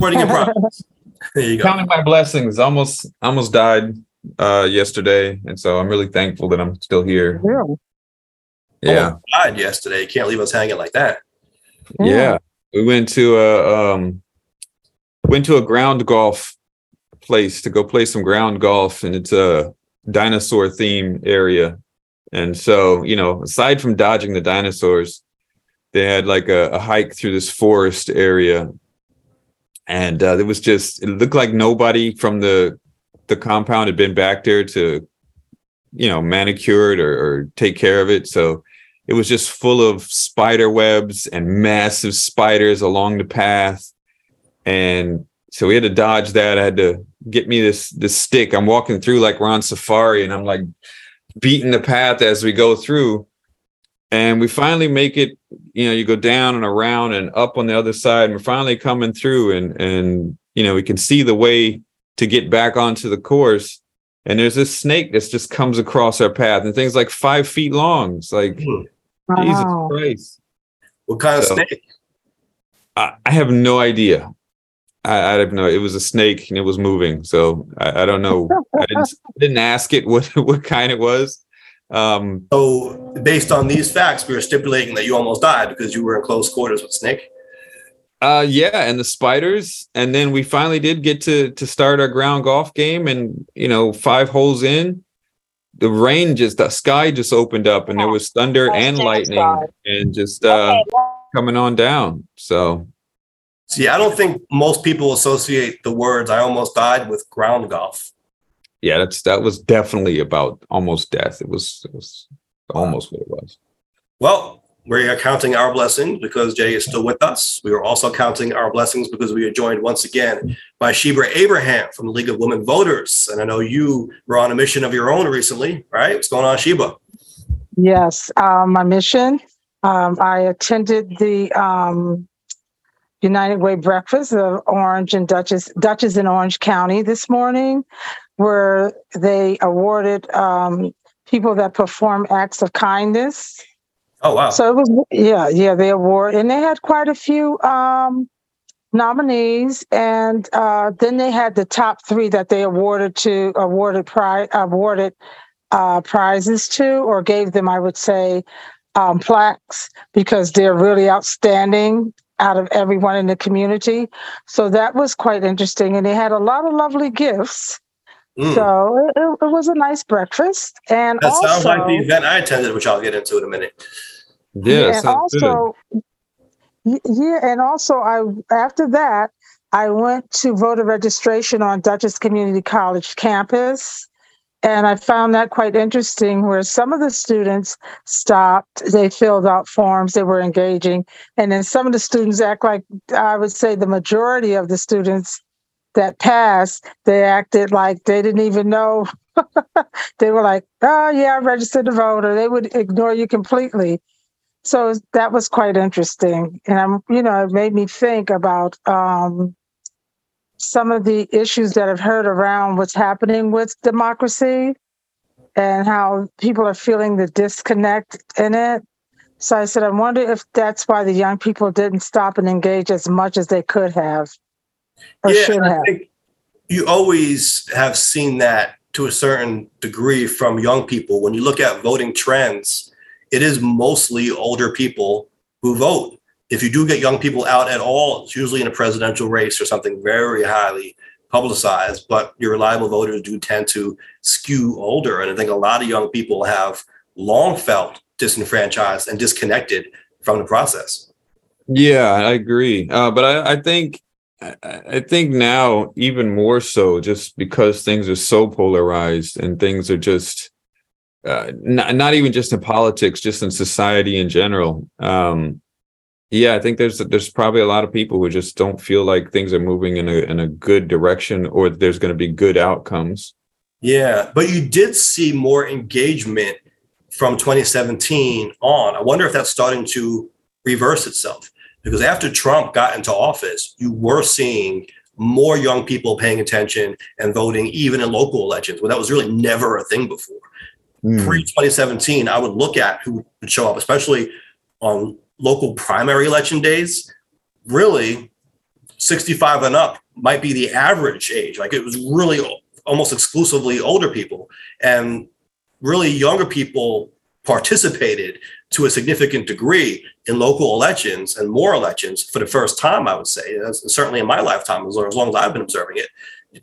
Reporting your progress. There you go. Counting my blessings. Almost almost died uh yesterday. And so I'm really thankful that I'm still here. Really? Yeah. Almost died yesterday. You can't leave us hanging like that. Yeah. We went to a um went to a ground golf place to go play some ground golf and it's a dinosaur theme area. And so, you know, aside from dodging the dinosaurs, they had like a, a hike through this forest area. And uh, it was just it looked like nobody from the the compound had been back there to, you know, manicured or, or take care of it. So it was just full of spider webs and massive spiders along the path. And so we had to dodge that. I had to get me this this stick. I'm walking through like we're on safari and i'm like beating the path as we go through and we finally make it you know you go down and around and up on the other side and we're finally coming through and and you know we can see the way to get back onto the course and there's this snake that just comes across our path and things like five feet long it's like Hmm. Jesus Christ. What kind of snake? I, I have no idea. I, I don't know. It was a snake and it was moving, so I, I don't know. I didn't, didn't ask it what what kind it was. Um, So, based on these facts, we are stipulating that you almost died because you were in close quarters with Snake. uh, yeah, and the spiders, and then we finally did get to to start our ground golf game, and you know, five holes in, the rain just the sky just opened up, and there was thunder That's and lightning, side. and just uh, coming on down. So See, I don't think most people associate the words "I almost died" with ground golf. Yeah, that's that was definitely about almost death. It was it was almost what it was. Well, we are counting our blessings because Jay is still with us. We are also counting our blessings because we are joined once again by Sheba Abraham from the League of Women Voters. And I know you were on a mission of your own recently, right? What's going on, Sheba? Yes, um, my mission. Um, I attended the um, United Way breakfast of Orange and Dutchess, Dutchess in Orange County this morning, where they awarded um, people that perform acts of kindness. Oh, wow. So it was, yeah, yeah, they award, and they had quite a few um, nominees, and uh, then they had the top three that they awarded to awarded pri- awarded uh, prizes to, or gave them, I would say, um, plaques because they're really outstanding out of everyone in the community. So that was quite interesting, and they had a lot of lovely gifts. Mm. So it, it, it was a nice breakfast, and that also sounds like the event I attended, which I'll get into in a minute. Yeah, and sounds good. also, yeah, and also, I after that, I went to voter registration on Dutchess Community College campus, and I found that quite interesting. Where some of the students stopped, they filled out forms, they were engaging, and then some of the students act like I would say the majority of the students that passed, they acted like they didn't even know. they were like, "Oh yeah, I registered to vote," or they would ignore you completely. So that was quite interesting and i'm you know it made me think about um, some of the issues that i've heard around what's happening with democracy and how people are feeling the disconnect in it. So i said i wonder if that's why the young people didn't stop and engage as much as they could have yeah, should and I think you always have seen that to a certain degree from young people. When you look at voting trends, it is mostly older people who vote. If you do get young people out at all, it's usually in a presidential race or something very highly publicized, but your reliable voters do tend to skew older. And I think a lot of young people have long felt disenfranchised and disconnected from the process. Yeah, I agree. Uh, but I, I think I, think now even more so, just because things are so polarized and things are just uh, not not even just in politics, just in society in general. Um, yeah, I think there's there's probably a lot of people who just don't feel like things are moving in a in a good direction or there's going to be good outcomes. Yeah, but you did see more engagement from 2017 on. I wonder if that's starting to reverse itself because after Trump got into office, you were seeing more young people paying attention and voting even in local elections. Well, that was really never a thing before. Hmm. Pre 2017, I would look at who would show up, especially on local primary election days. Really, 65 and up might be the average age. Like it was really almost exclusively older people. And really younger people participated to a significant degree in local elections and more elections for the first time, I would say, That's certainly in my lifetime, as long as I've been observing it,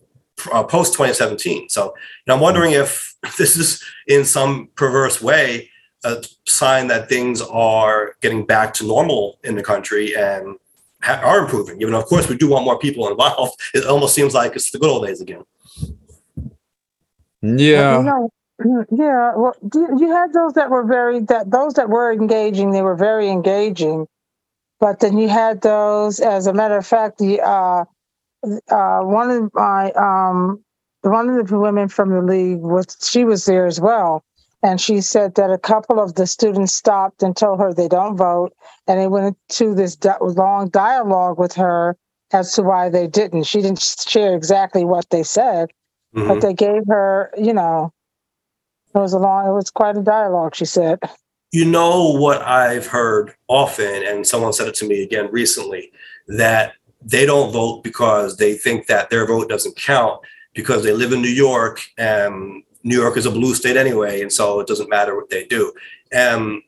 uh, post 2017. So I'm wondering if this is in some perverse way a sign that things are getting back to normal in the country and ha- are improving. Even though, of course, we do want more people involved. It almost seems like it's the good old days again. Yeah. You know, yeah. Well, you you had those that were very that those that were engaging. They were very engaging, but then you had those. As a matter of fact, the uh, uh, one of my um, one of the women from the league was she was there as well, and she said that a couple of the students stopped and told her they don't vote, and they went into this di- long dialogue with her as to why they didn't. She didn't share exactly what they said, Mhm. but they gave her, you know, it was a long, it was quite a dialogue. She said, You know what I've heard often, and someone said it to me again recently, that they don't vote because they think that their vote doesn't count because they live in New York and New York is a blue state anyway, and so it doesn't matter what they do. And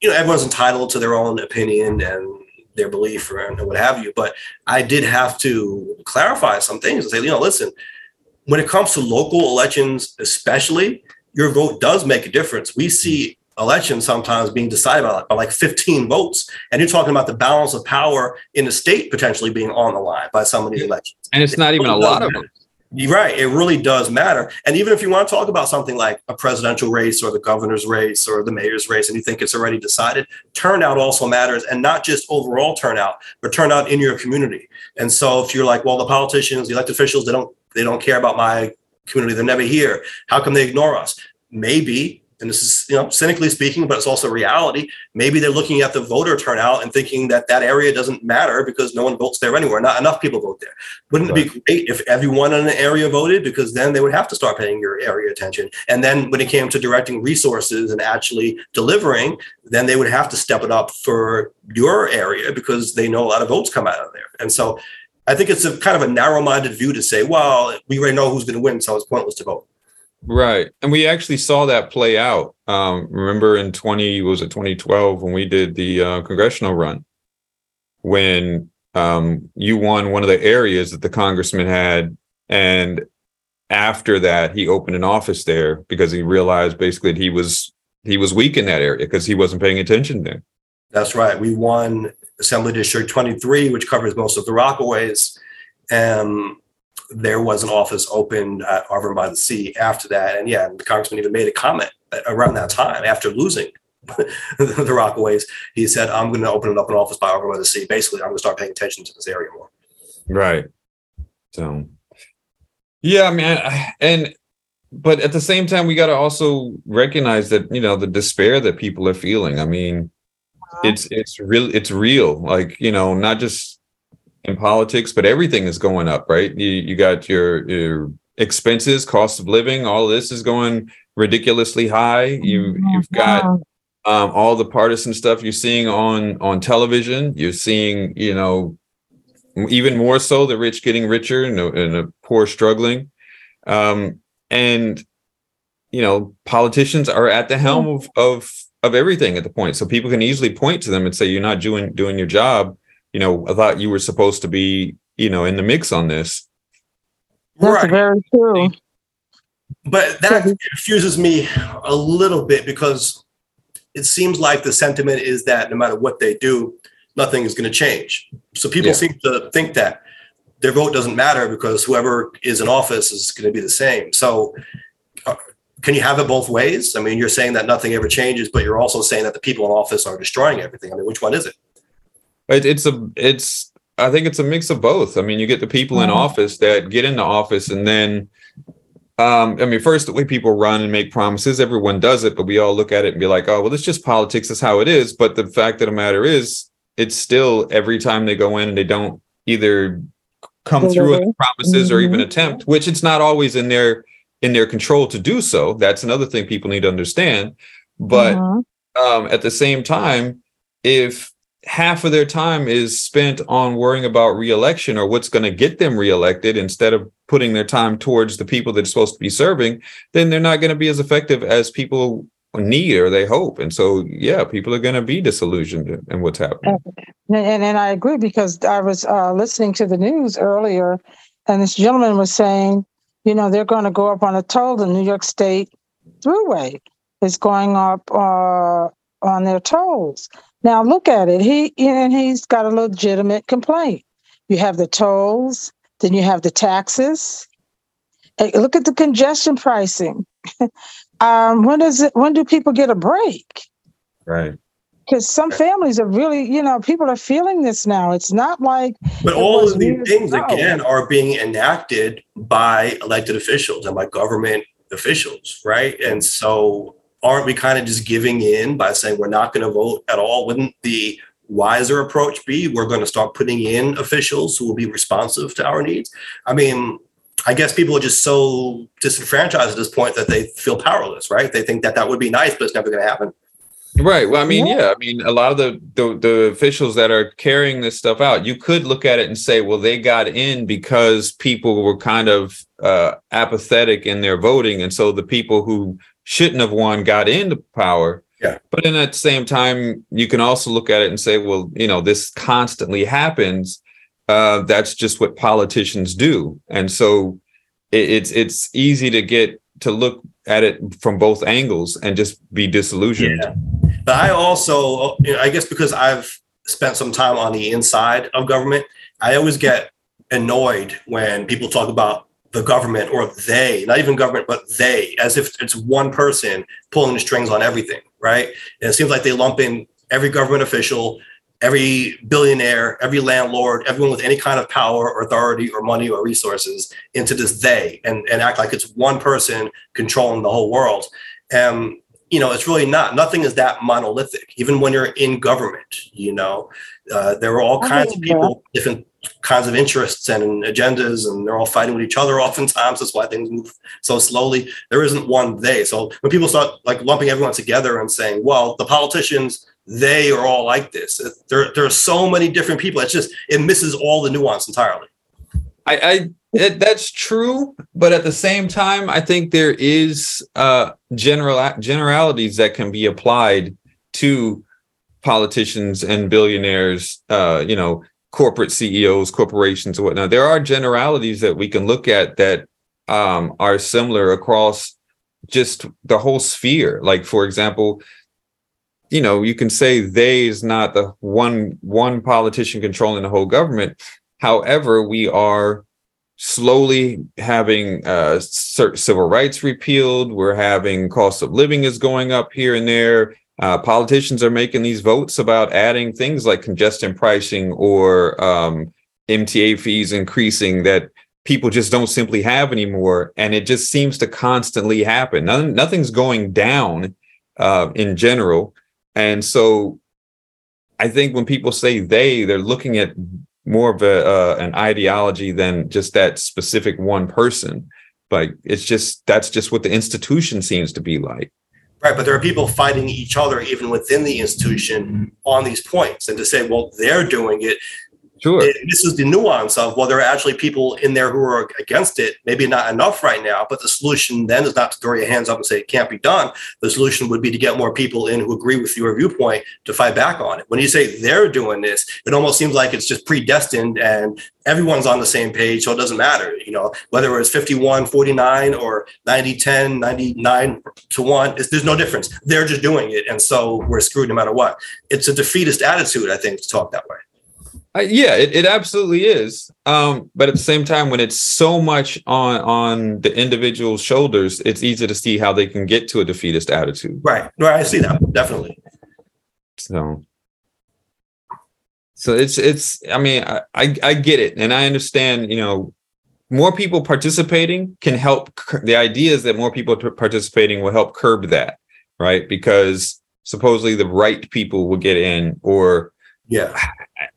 you know, everyone's entitled to their own opinion and their belief and what have you. But I did have to clarify some things and say, you know, listen, when it comes to local elections, especially, your vote does make a difference. We mm-hmm. see elections sometimes being decided by, by like 15 votes, and you're talking about the balance of power in the state potentially being on the line by some of these elections. And it's not even a lot of them. You're right. It really does matter. And even if you want to talk about something like a presidential race or the governor's race or the mayor's race, and you think it's already decided, turnout also matters. And not just overall turnout, but turnout in your community. And so if you're like, well, the politicians, the elected officials, they don't they don't care about my community. They're never here. How come they ignore us? Maybe, and this is you know cynically speaking, but it's also reality. Maybe they're looking at the voter turnout and thinking that that area doesn't matter because no one votes there anywhere. Not enough people vote there. Wouldn't it be great if everyone in an area voted? Because then they would have to start paying your area attention. And then when it came to directing resources and actually delivering, then they would have to step it up for your area because they know a lot of votes come out of there. And so I think it's a kind of a narrow-minded view to say, well, we already know who's going to win, so it's pointless to vote. Right. And we actually saw that play out. Um, remember in 20, was it 2012 when we did the uh, congressional run? When um, you won one of the areas that the congressman had. And after that, he opened an office there because he realized basically that he was he was weak in that area because he wasn't paying attention there. That's right. We won Assembly District 23, which covers most of the Rockaways. And there was an office opened at Arverne by the Sea after that. And yeah, the congressman even made a comment around that time after losing the Rockaways. He said, I'm going to open up an office by Arverne by the Sea. Basically, I'm going to start paying attention to this area more. Right. So, yeah, I man. And, but at the same time, we got to also recognize that, you know, the despair that people are feeling. I mean, it's, it's real, it's real. Like, you know, not just in politics, but everything is going up, right? You, you got your, your expenses, cost of living, all this is going ridiculously high. You, you've got, um, all the partisan stuff you're seeing on on television. You're seeing, you know, even more so the rich getting richer and the, and the poor struggling. Um, and you know, politicians are at the helm of of of everything at the point, so people can easily point to them and say, "You're not doing doing your job." You know, I thought you were supposed to be, you know, in the mix on this. That's right. very true. But that confuses me a little bit because it seems like the sentiment is that no matter what they do, nothing is going to change. So people yeah. seem to think that their vote doesn't matter because whoever is in office is going to be the same. So can you have it both ways? I mean, you're saying that nothing ever changes, but you're also saying that the people in office are destroying everything. I mean, which one is it? it it's a, it's, I think it's a mix of both. I mean, you get the people in office that get into office and then um, I mean, first, the way people run and make promises, everyone does it, but we all look at it and be like, oh, well, it's just politics. That's how it is. But the fact of the matter is, it's still every time they go in and they don't either come mm-hmm. through with promises mm-hmm. or even attempt, which it's not always in their in their control to do so. That's another thing people need to understand. But mm-hmm. um, at the same time, if half of their time is spent on worrying about reelection or what's going to get them reelected instead of putting their time towards the people that are supposed to be serving, then they're not going to be as effective as people need or they hope. And so, yeah, people are going to be disillusioned in what's happening. And, and, and I agree because I was uh, listening to the news earlier, and this gentleman was saying, you know, they're going to go up on a toll. The New York State Thruway is going up uh, on their tolls. Now look at it. He and he's got a legitimate complaint. You have the tolls, then you have the taxes. Hey, look at the congestion pricing. um, when does it? When do people get a break? Right. Because some families are really, you know, people are feeling this now. It's not like. But all of these things ago. again are being enacted by elected officials and by government officials, right? And so aren't we kind of just giving in by saying we're not going to vote at all? Wouldn't the wiser approach be we're going to start putting in officials who will be responsive to our needs? I mean, I guess people are just so disenfranchised at this point that they feel powerless, right? They think that that would be nice, but it's never going to happen. Right. Well, I mean, yeah. yeah. I mean, a lot of the, the, the officials that are carrying this stuff out, you could look at it and say, well, they got in because people were kind of uh, apathetic in their voting, and so the people who shouldn't have won got into power. Yeah. But then at the same time, you can also look at it and say, well, you know, this constantly happens. Uh, that's just what politicians do, and so it, it's it's easy to get to look at it from both angles and just be disillusioned. Yeah. But I also, you know, I guess because I've spent some time on the inside of government, I always get annoyed when people talk about the government or they, not even government, but they, as if it's one person pulling the strings on everything, right? And it seems like they lump in every government official, every billionaire, every landlord, everyone with any kind of power or authority or money or resources into this they and, and act like it's one person controlling the whole world. And, you know, it's really not. Nothing is that monolithic, even when you're in government, you know. Uh, there were all kinds of people, different kinds of interests and agendas and they're all fighting with each other oftentimes. That's why things move so slowly. There isn't one they. So when people start like lumping everyone together and saying well the politicians they are all like this. There, there are so many different people. It's just it misses all the nuance entirely. I i it, that's true but at the same time i think there is uh general generalities that can be applied to politicians and billionaires uh you know corporate CEOs, corporations, or whatnot. There are generalities that we can look at that um, are similar across just the whole sphere. Like, for example, you know, you can say they is not the one one politician controlling the whole government. However, we are slowly having uh, civil rights repealed. We're having cost of living is going up here and there. Uh, politicians are making these votes about adding things like congestion pricing or um, MTA fees increasing that people just don't simply have anymore. And it just seems to constantly happen. Nothing, nothing's going down uh, in general. And so I think when people say they, they're looking at more of a, uh, an ideology than just that specific one person. But it's just that's just what the institution seems to be like. Right, but there are people fighting each other even within the institution on these points, and to say, well, they're doing it. Sure. This is the nuance of well, there are actually people in there who are against it. Maybe not enough right now, but the solution then is not to throw your hands up and say it can't be done. The solution would be to get more people in who agree with your viewpoint to fight back on it. When you say they're doing this, it almost seems like it's just predestined and everyone's on the same page. So it doesn't matter, you know, whether it's 51, 49 or 90, 10, 99 to one, there's no difference. They're just doing it. And so we're screwed no matter what. It's a defeatist attitude, I think, to talk that way. Yeah, it, it absolutely is. Um, but at the same time, when it's so much on on the individual's shoulders, it's easy to see how they can get to a defeatist attitude. Right. Right. I see that definitely. So so it's it's i mean I, I, I get it and i understand you know more people participating can help the idea is that more people participating will help curb that right because supposedly the right people will get in or yeah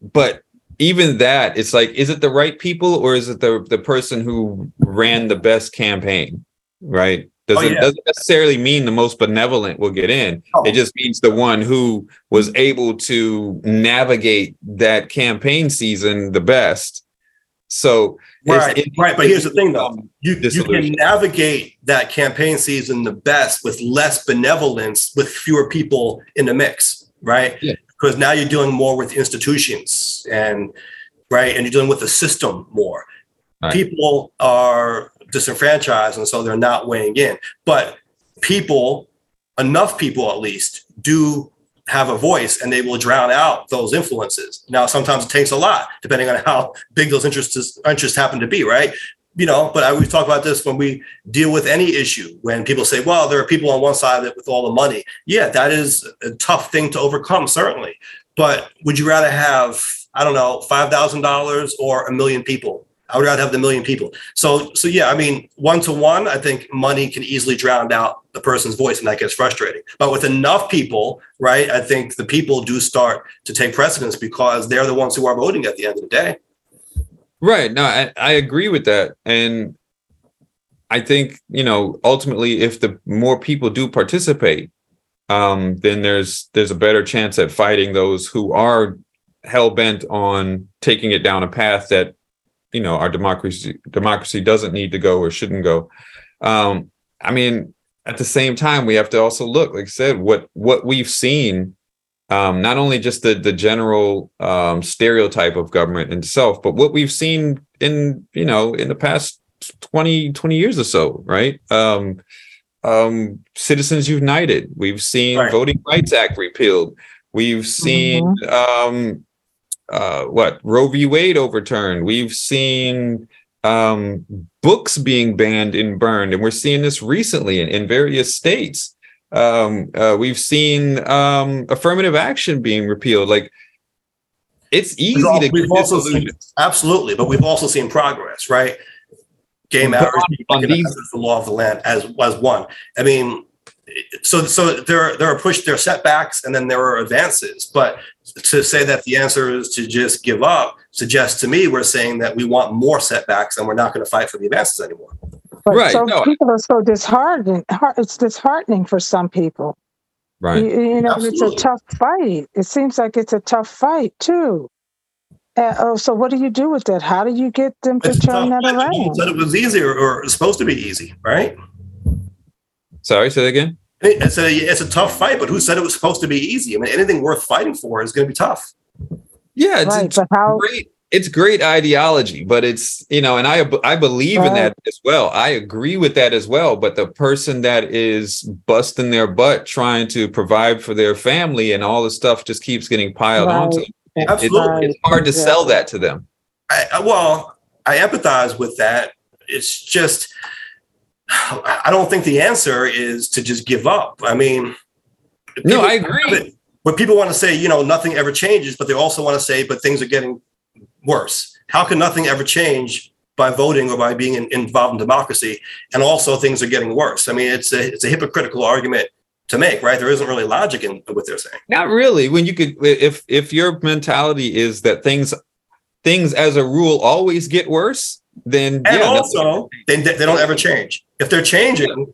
but even that it's like is it the right people or is it the the person who ran the best campaign right Doesn't, Oh, yeah. doesn't necessarily mean the most benevolent will get in. Oh. It just means the one who was able to navigate that campaign season the best. So Right, it- right. But here's the thing, though. You, you can navigate that campaign season the best with less benevolence, with fewer people in the mix, right? Yeah. Because now you're dealing more with institutions and, right, and you're dealing with the system more. Right. People are disenfranchised, and so they're not weighing in. But people, enough people at least, do have a voice, and they will drown out those influences. Now, sometimes it takes a lot, depending on how big those interests interests happen to be, right? you know, but I we talk about this when we deal with any issue. When people say, "Well, there are people on one side that with all the money," yeah, that is a tough thing to overcome, certainly. But would you rather have, I don't know, five thousand dollars or a million people? I would rather have the million people. So, so yeah, I mean, one to one, I think money can easily drown out the person's voice, and that gets frustrating. But with enough people, right, I think the people do start to take precedence because they're the ones who are voting at the end of the day. Right. No, I, I agree with that. And I think, you know, ultimately if the more people do participate, um, then there's there's a better chance at fighting those who are hell bent on taking it down a path that, you know, our democracy democracy doesn't need to go or shouldn't go. Um, I mean, at the same time, we have to also look, like I said, what what we've seen um, not only just the the general um, stereotype of government itself, but what we've seen in you know in the past 20, 20 years or so, right? Um, um, Citizens United, we've seen Right. Voting Rights Act repealed, we've seen um, uh, what Roe v. Wade overturned, we've seen um, books being banned and burned, and we're seeing this recently in, in various states um uh, we've seen um affirmative action being repealed like it's easy al- to we've also seen- Absolutely, but we've also seen progress, right? Gay But marriage on- on these- the law of the land as as one. I mean, so so there there are push there are setbacks and then there are advances. But to say that the answer is to just give up suggests to me we're saying that we want more setbacks and we're not going to fight for the advances anymore. But Right, so no, people are so disheartened. It's disheartening for some people. right You, you know, it's a tough fight. It seems like it's a tough fight too. Uh, oh, so what do you do with that? How do you get them to It's turn tough. that You around? said it was easy or, or it's supposed to be easy, right? Sorry say that again It's a it's a tough fight, but who said it was supposed to be easy? I mean, anything worth fighting for is going to be tough. yeah it's, Right, it's how? great it's great ideology but it's you know and i i believe in that as well i agree with that as well but the person that is busting their butt trying to provide for their family and all the stuff just keeps getting piled Right. onto them It- it's, Absolutely. it's hard to sell that to them I, I- well, I empathize with that. It's just, I don't think the answer is to just give up. I mean, no i agree When people want to say, you know, nothing ever changes, but they also want to say, but things are getting worse. How can nothing ever change by voting or by being in, involved in democracy? And also, things are getting worse. I mean, it's a it's a hypocritical argument to make, right? There isn't really logic in what they're saying. Not really. When you could, if if your mentality is that things things as a rule always get worse, then And yeah, that's- also, they, they don't ever change. If they're changing,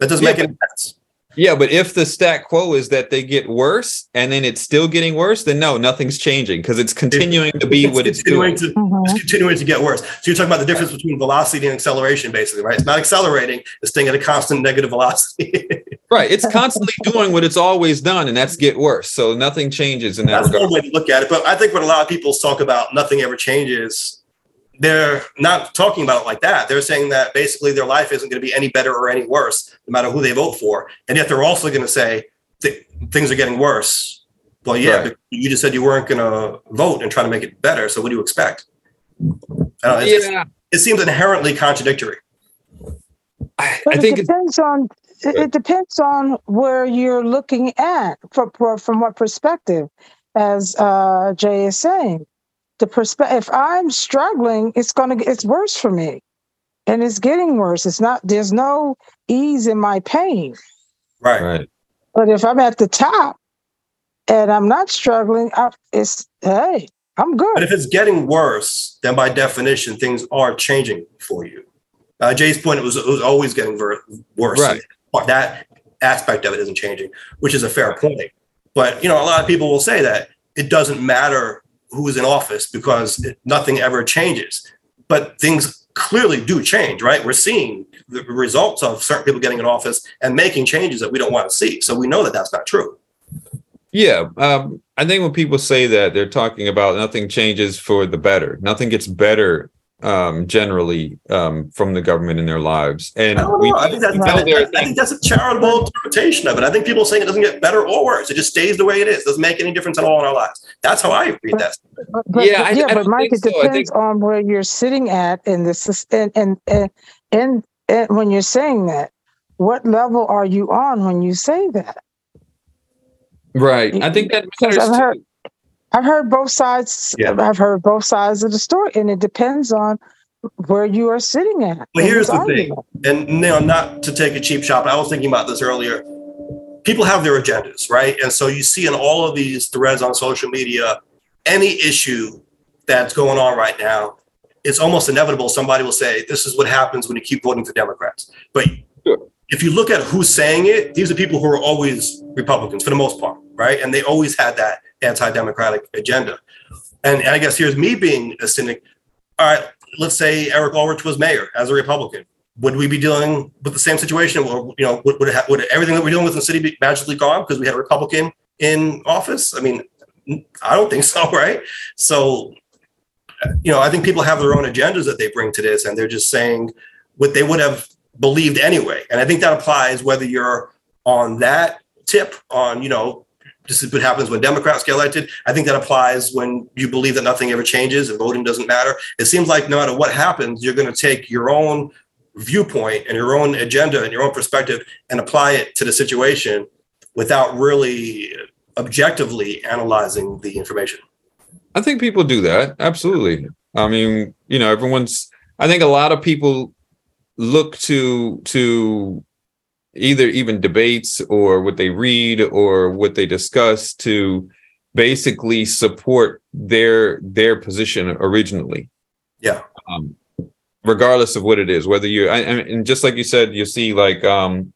that doesn't Yeah, make any sense. yeah. But if the stat quo is that they get worse and then it's still getting worse, then no, nothing's changing because it's continuing to be what it's continuing doing. to Mhm. it's continuing to get worse. So you're talking about the difference between velocity and acceleration, basically, right? It's not accelerating; it's staying at a constant negative velocity. Right. It's constantly doing what it's always done, and that's get worse. So nothing changes in that That's one way to look at it. But I think when a lot of people talk about nothing ever changes, they're not talking about it like that. They're saying that basically their life isn't going to be any better or any worse, no matter who they vote for. And yet they're also going to say th- things are getting worse. Well, yeah, Right. but you just said you weren't going to vote and try to make it better. So what do you expect? I don't Yeah, it seems inherently contradictory. I, But I it think it's depends on it, it depends on where you're looking at from from what perspective, as uh, Jay is saying. The perspective. If I'm struggling, it's gonna get it's worse for me, and it's getting worse. It's not. There's no ease in my pain. Right. right. But if I'm at the top, and I'm not struggling, I, it's hey, I'm good But if it's getting worse, then by definition, things are changing for you. Uh, Jay's point, it was, it was always getting ver- worse. Right. That aspect of it isn't changing, which is a fair point. But, you know, a lot of people will say that it doesn't matter who is in office because nothing ever changes. But things clearly do change, right? We're seeing the results of certain people getting in office and making changes that we don't want to see. So we know that that's not true. Yeah, um, I think when people say that, they're talking about nothing changes for the better. Nothing gets better um, generally um, from the government in their lives, and I don't we know. I think that's, we I know there are think, I think that's a charitable interpretation of it. I think people are saying it doesn't get better or worse. It just stays the way it is. Doesn't make any difference at all in our lives. That's how I read that. But, but- Yeah, I- yeah, I but Mike, think it so. I depends on where you're sitting at in the sys- and and and, and and when you're saying that, what level are you on when you say that? right. I think that matters I've heard- too. I've heard both sides. Yeah. I've heard both sides of the story, and it depends on where you are sitting at. Well, here's this the thing. argument. and you know, not to take a cheap shot, but I was thinking about this earlier. People have their agendas, right? And so you see in all of these threads on social media, any issue that's going on right now, it's almost inevitable somebody will say, This is what happens when you keep voting for Democrats. But Sure. if you look at who's saying it, these are people who are always Republicans for the most part, right? And they always had that anti-democratic agenda. And, I guess here's me being a cynic. All right, let's say Eric Ulrich was mayor as a Republican. Would we be dealing with the same situation? Or, you know, would, would, ha- would everything that we're dealing with in the city be magically gone because we had a Republican in office? I mean, I don't think so, right? So, you know, I think people have their own agendas that they bring to this, and they're just saying what they would have believed anyway. And I think that applies whether you're on that tip on, you know, this is what happens when Democrats get elected. I think that applies when you believe that nothing ever changes and voting doesn't matter. It seems like no matter what happens, you're going to take your own viewpoint and your own agenda and your own perspective and apply it to the situation without really objectively analyzing the information. I think people do that. Absolutely. I mean, you know, everyone's I think a lot of people look to to either even debates or what they read or what they discuss to basically support their their position originally. Yeah. Um regardless of what it is, whether you I, I and just like you said, you see like um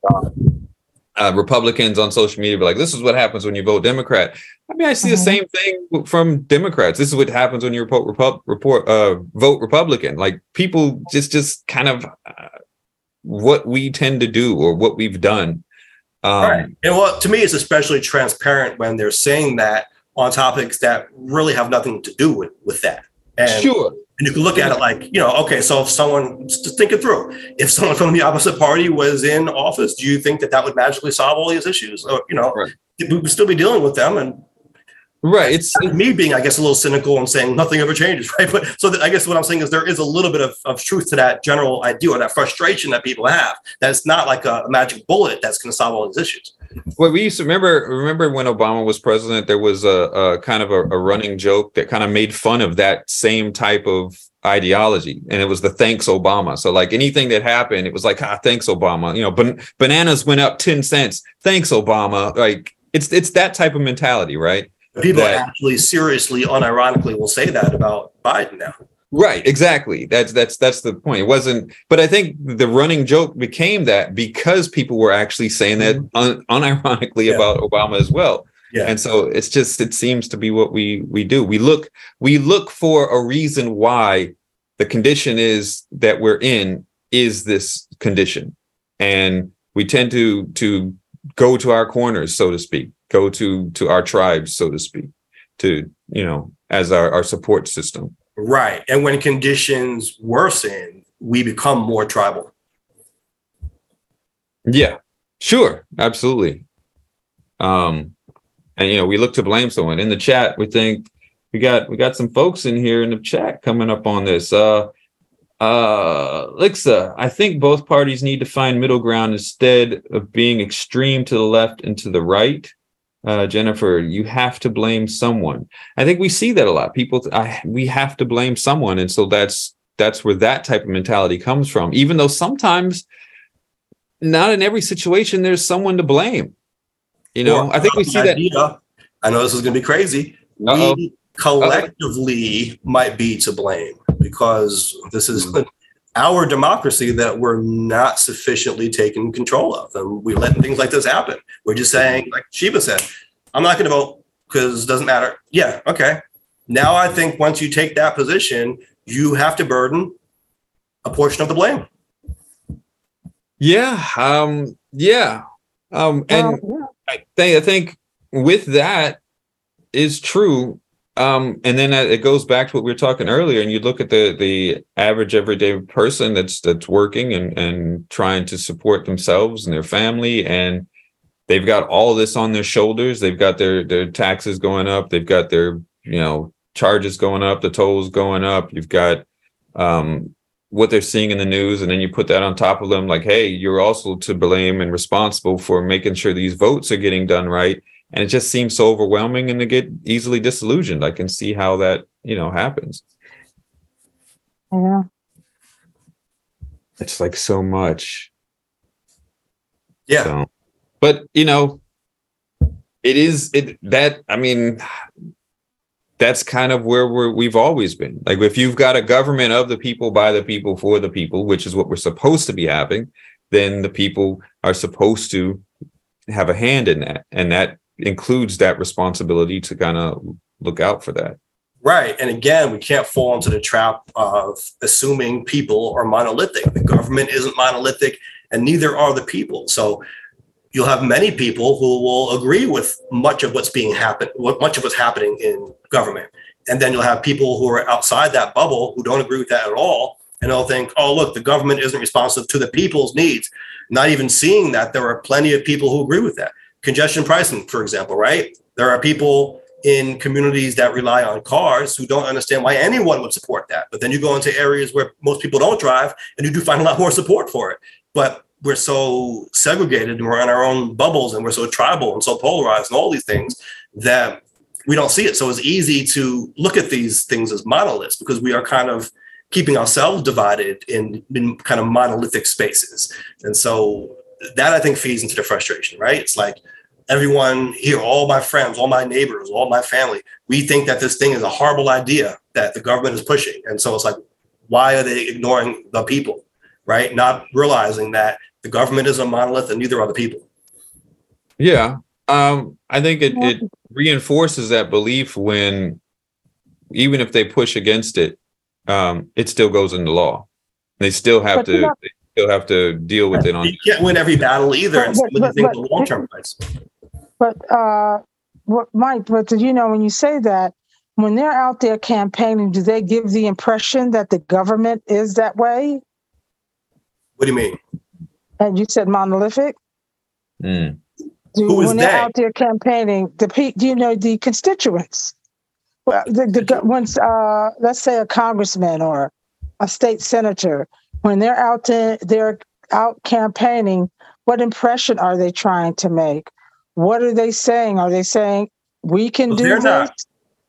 uh, Republicans on social media be like, "This is what happens when you vote Democrat." I mean, I see the Mhm. same thing from Democrats. This is what happens when you report, repub, report uh, vote Republican. Like people just just kind of uh, what we tend to do or what we've done. Um, Right. And well, to me, it's especially transparent when they're saying that on topics that really have nothing to do with, with that. And, Sure. and you can look at it like, you know, okay, so if someone, just think it through. If someone from the opposite party was in office, do you think that that would magically solve all these issues? Or, you know, Right. we would still be dealing with them. And Right. It's me being, I guess, a little cynical and saying nothing ever changes, right? But so that, I guess what I'm saying is there is a little bit of, of truth to that general idea or that frustration that people have. That it's not like a, magic bullet that's going to solve all these issues. Well, we used to remember remember when Obama was president, there was a, a kind of a, a running joke that kind of made fun of that same type of ideology, and it was the thanks Obama. So like anything that happened, it was like ah thanks Obama. You know, ban- bananas went up ten cents. Thanks Obama. Like it's it's that type of mentality, right? People That- actually seriously, unironically will say that about Biden now. Right, exactly. That's that's that's the point. It wasn't, but I think the running joke became that because people were actually saying that mm-hmm. un, unironically Yeah. about Obama as well. Yeah. And so it's just it seems to be what we we do. We look we look for a reason why the condition is that we're in is this condition. And we tend to to go to our corners, so to speak, go to to our tribes, so to speak, to you know, as our, our support system. Right. And when conditions worsen, we become more tribal. Yeah, sure, absolutely. Um, and you know, we look to blame someone in the chat. We think we got we got some folks in here in the chat coming up on this. Uh, uh, Lixa, I think both parties need to find middle ground instead of being extreme to the left and to the right. Uh, Jennifer, you have to blame someone. I think we see that a lot. People, I, we have to blame someone, and so that's that's where that type of mentality comes from. Even though sometimes not in every situation there's someone to blame. You know, Or I think we see that. I know this is going to be crazy. Uh-oh. We collectively might be to blame because this is our democracy that we're not sufficiently taking control of. And we let things like this happen. We're just saying, like Sheba said, I'm not going to vote because it doesn't matter. Yeah, okay. Now I think once you take that position, you have to burden a portion of the blame. Yeah. Um, yeah. Um, and Well, yeah. I think I think with that is true. Um, and then it goes back to what we were talking earlier, and you look at the the average everyday person that's that's working and and trying to support themselves and their family, and they've got all this on their shoulders. They've got their their taxes going up. They've got their you know charges going up, the tolls going up. You've got um, what they're seeing in the news, and then you put that on top of them, like, hey, you're also to blame and responsible for making sure these votes are getting done right. And it just seems so overwhelming, and to get easily disillusioned. I can see how that you know happens. Yeah. It's like so much. Yeah. So, but you know, it is it that I mean, that's kind of where we're we've always been. Like if you've got a government of the people, by the people, for the people, which is what we're supposed to be having, then the people are supposed to have a hand in that, and that includes that responsibility to kind of look out for that. Right. And again, we can't fall into the trap of assuming people are monolithic. The government isn't monolithic, and neither are the people. So you'll have many people who will agree with much of what's being happen, what much of what's happening in government. And then you'll have people who are outside that bubble who don't agree with that at all. And they'll think, oh, look, the government isn't responsive to the people's needs. Not even seeing that there are plenty of people who agree with that. Congestion pricing, for example, right? There are people in communities that rely on cars who don't understand why anyone would support that. But then you go into areas where most people don't drive and you do find a lot more support for it. But we're so segregated and we're in our own bubbles and we're so tribal and so polarized and all these things that we don't see it. So it's easy to look at these things as monoliths because we are kind of keeping ourselves divided in, in kind of monolithic spaces. And so that I think feeds into the frustration, right? It's like everyone here, all my friends, all my neighbors, all my family, we think that this thing is a horrible idea that the government is pushing. And so it's like, why are they ignoring the people, right? Not realizing that the government is a monolith and neither are the people. Yeah. Um, I think it, it reinforces that belief when even if they push against it, um, it still goes into law. They still have But you to know- they still have to deal with it on You can't win every battle either. And some of But- things but- are long-term fights. But uh, what Mike? But you know, when you say that, when they're out there campaigning, do they give the impression that the government is that way? What do you mean? And you said monolithic. Mm. Do, Who is when they're out there campaigning, the do you know the constituents? Well, the, the once uh, let's say a congressman or a state senator, when they're out there, they're out campaigning. What impression are they trying to make? What are they saying? Are they saying we can Well, do they're this? not.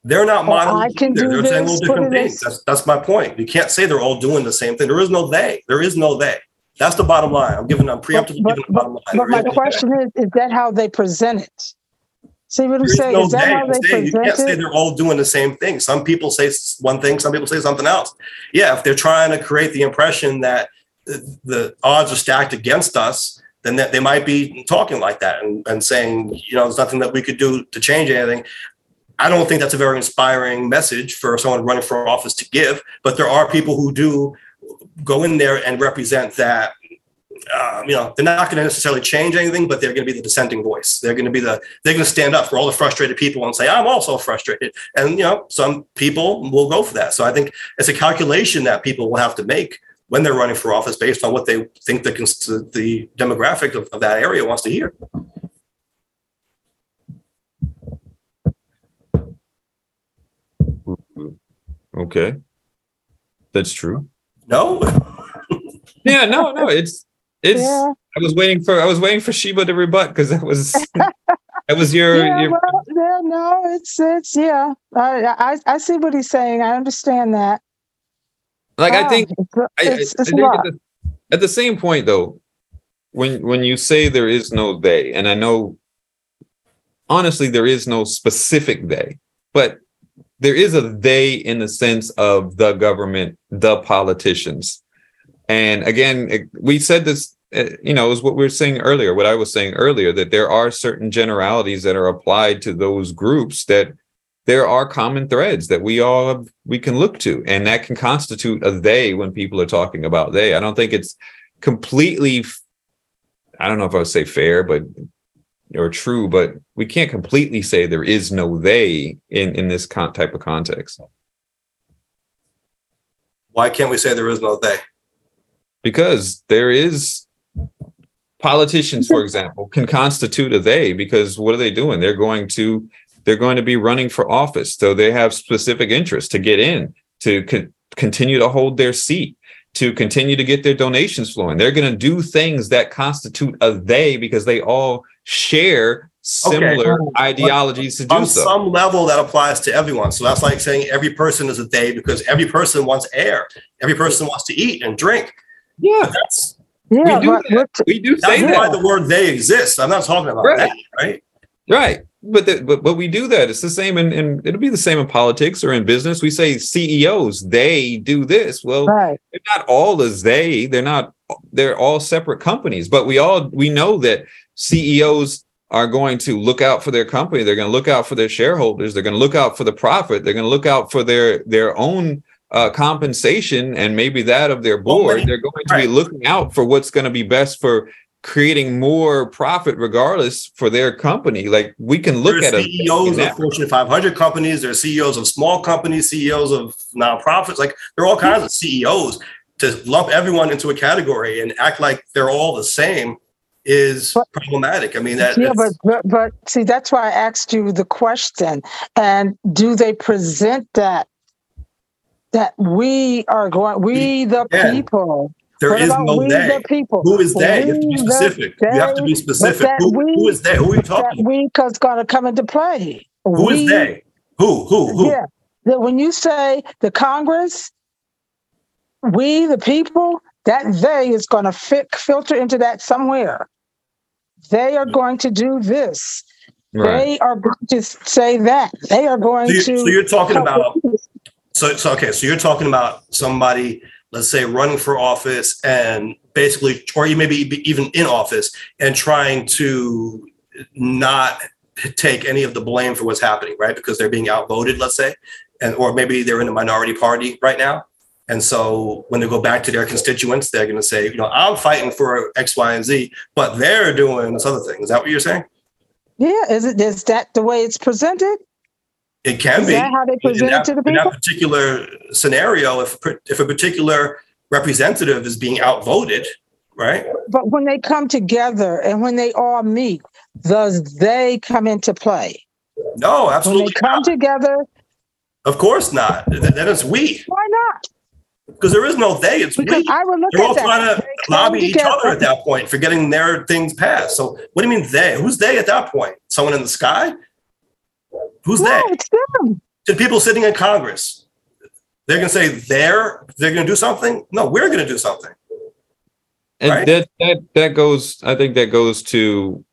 They're not Oh, I can either. do They're saying little different things. That's, that's my point. You can't say they're all doing the same thing. There is no they. There is no they. That's the bottom line. I'm giving, I'm But, preemptively but, giving the but, bottom line. but my question is: Is that how they present it? See what I'm saying? no Is that how they saying You can't present say it? they're all doing the same thing. Some people say one thing, some people say something else. Yeah, if they're trying to create the impression that the odds are stacked against us, then that they might be talking like that and, and saying, you know, there's nothing that we could do to change anything. I don't think that's a very inspiring message for someone running for office to give, but there are people who do go in there and represent that. Um, you know, they're not going to necessarily change anything, but they're going to be the dissenting voice. They're going to be the they're going to stand up for all the frustrated people and say, "I'm also frustrated." And you know, some people will go for that. So I think it's a calculation that people will have to make when they're running for office based on what they think the the demographic of, of that area wants to hear. Okay. That's true. No, Yeah, no, no, it's it's Yeah, I was waiting for I was waiting for Sheba to rebut because that was that was your, yeah, your well, yeah, no, it's it's yeah. I, I I see what he's saying. I understand that. Like I think it's, I, I- it's, I a think at, the, at the same point though, when when you say there is no they, and I know honestly there is no specific they, but there is a they in the sense of the government, the politicians. And again, it- we said this, uh, you know, is what we were saying earlier, what I was saying earlier, that there are certain generalities that are applied to those groups that there are common threads that we all have, we can look to, and that can constitute a they when people are talking about they. I don't think it's completely i don't know if I would say fair, but or true, but we can't completely say there is no they in in this con- type of context Why can't we say there is no they? because there is politicians for example can constitute a they because what are they doing they're going to they're going to be running for office so they have specific interests to get in to con- continue to hold their seat to continue to get their donations flowing they're going to do things that constitute a they because they all share similar ideologies to do On so some level, that applies to everyone. So that's like saying every person is a they because every person wants air. Every person wants to eat and drink. yeah That's Yeah, do but, that. we do say that's that why the word they exists. I'm not talking about Right. that, right? Right. But, the, but but we do that. It's the same in, in it'll be the same in politics or in business. We say CEOs, they do this. Well, right. they're not all as they, they're not they're all separate companies, but we all we know that CEOs are going to look out for their company, they're going to look out for their shareholders, they're going to look out for the profit, they're going to look out for their their own uh, compensation and maybe that of their board. they're going to be looking out for what's going to be best for creating more profit regardless for their company. Like we can look There's at CEOs in of Fortune 500 companies. There's CEOs of small companies, CEOs of nonprofits. Like there are all kinds of CEOs. To lump everyone into a category and act like they're all the same is But- problematic. I mean, that Yeah, but, but but see, that's why I asked you the question. And do they present that that we are going, we the Yeah. people? There what is no they. people? Who is they? You have to be specific. You have to be specific. that Who, we- who is they? Who are you talking about? we is going to come into play. Who is We- they? Who? Who? Who? Yeah. That when you say the Congress, we the people, that they is going to fit filter into that somewhere. They are going to do this. right. They are going to say that. They are going So, to. so you're talking about so so okay. So you're talking about somebody, let's say, running for office and basically, or you maybe even in office and trying to not take any of the blame for what's happening, right? Because they're being outvoted, let's say, and or maybe they're in a minority party right now. And so when they go back to their constituents, they're going to say, you know, I'm fighting for X, Y, and Z, but they're doing this other thing. Is that what you're saying? Yeah, is it is that the way it's presented? It can Is be. that how they in present it that, to the in that particular scenario, if if a particular representative is being outvoted, right? But when they come together and when they all meet, does they come into play? No, When they come not. together, Of course not. Th- Then it's we, why not? because there is no they. It's Because we. I would look They're all that. trying to They lobby each other at that point for getting their things passed. So what do you mean they? Who's they at that point? Someone in the sky? Who's No, they? it's them. To people sitting in Congress. They're going to say they're they're going to do something. No, we're going to do something. and right? that that that goes i think that goes to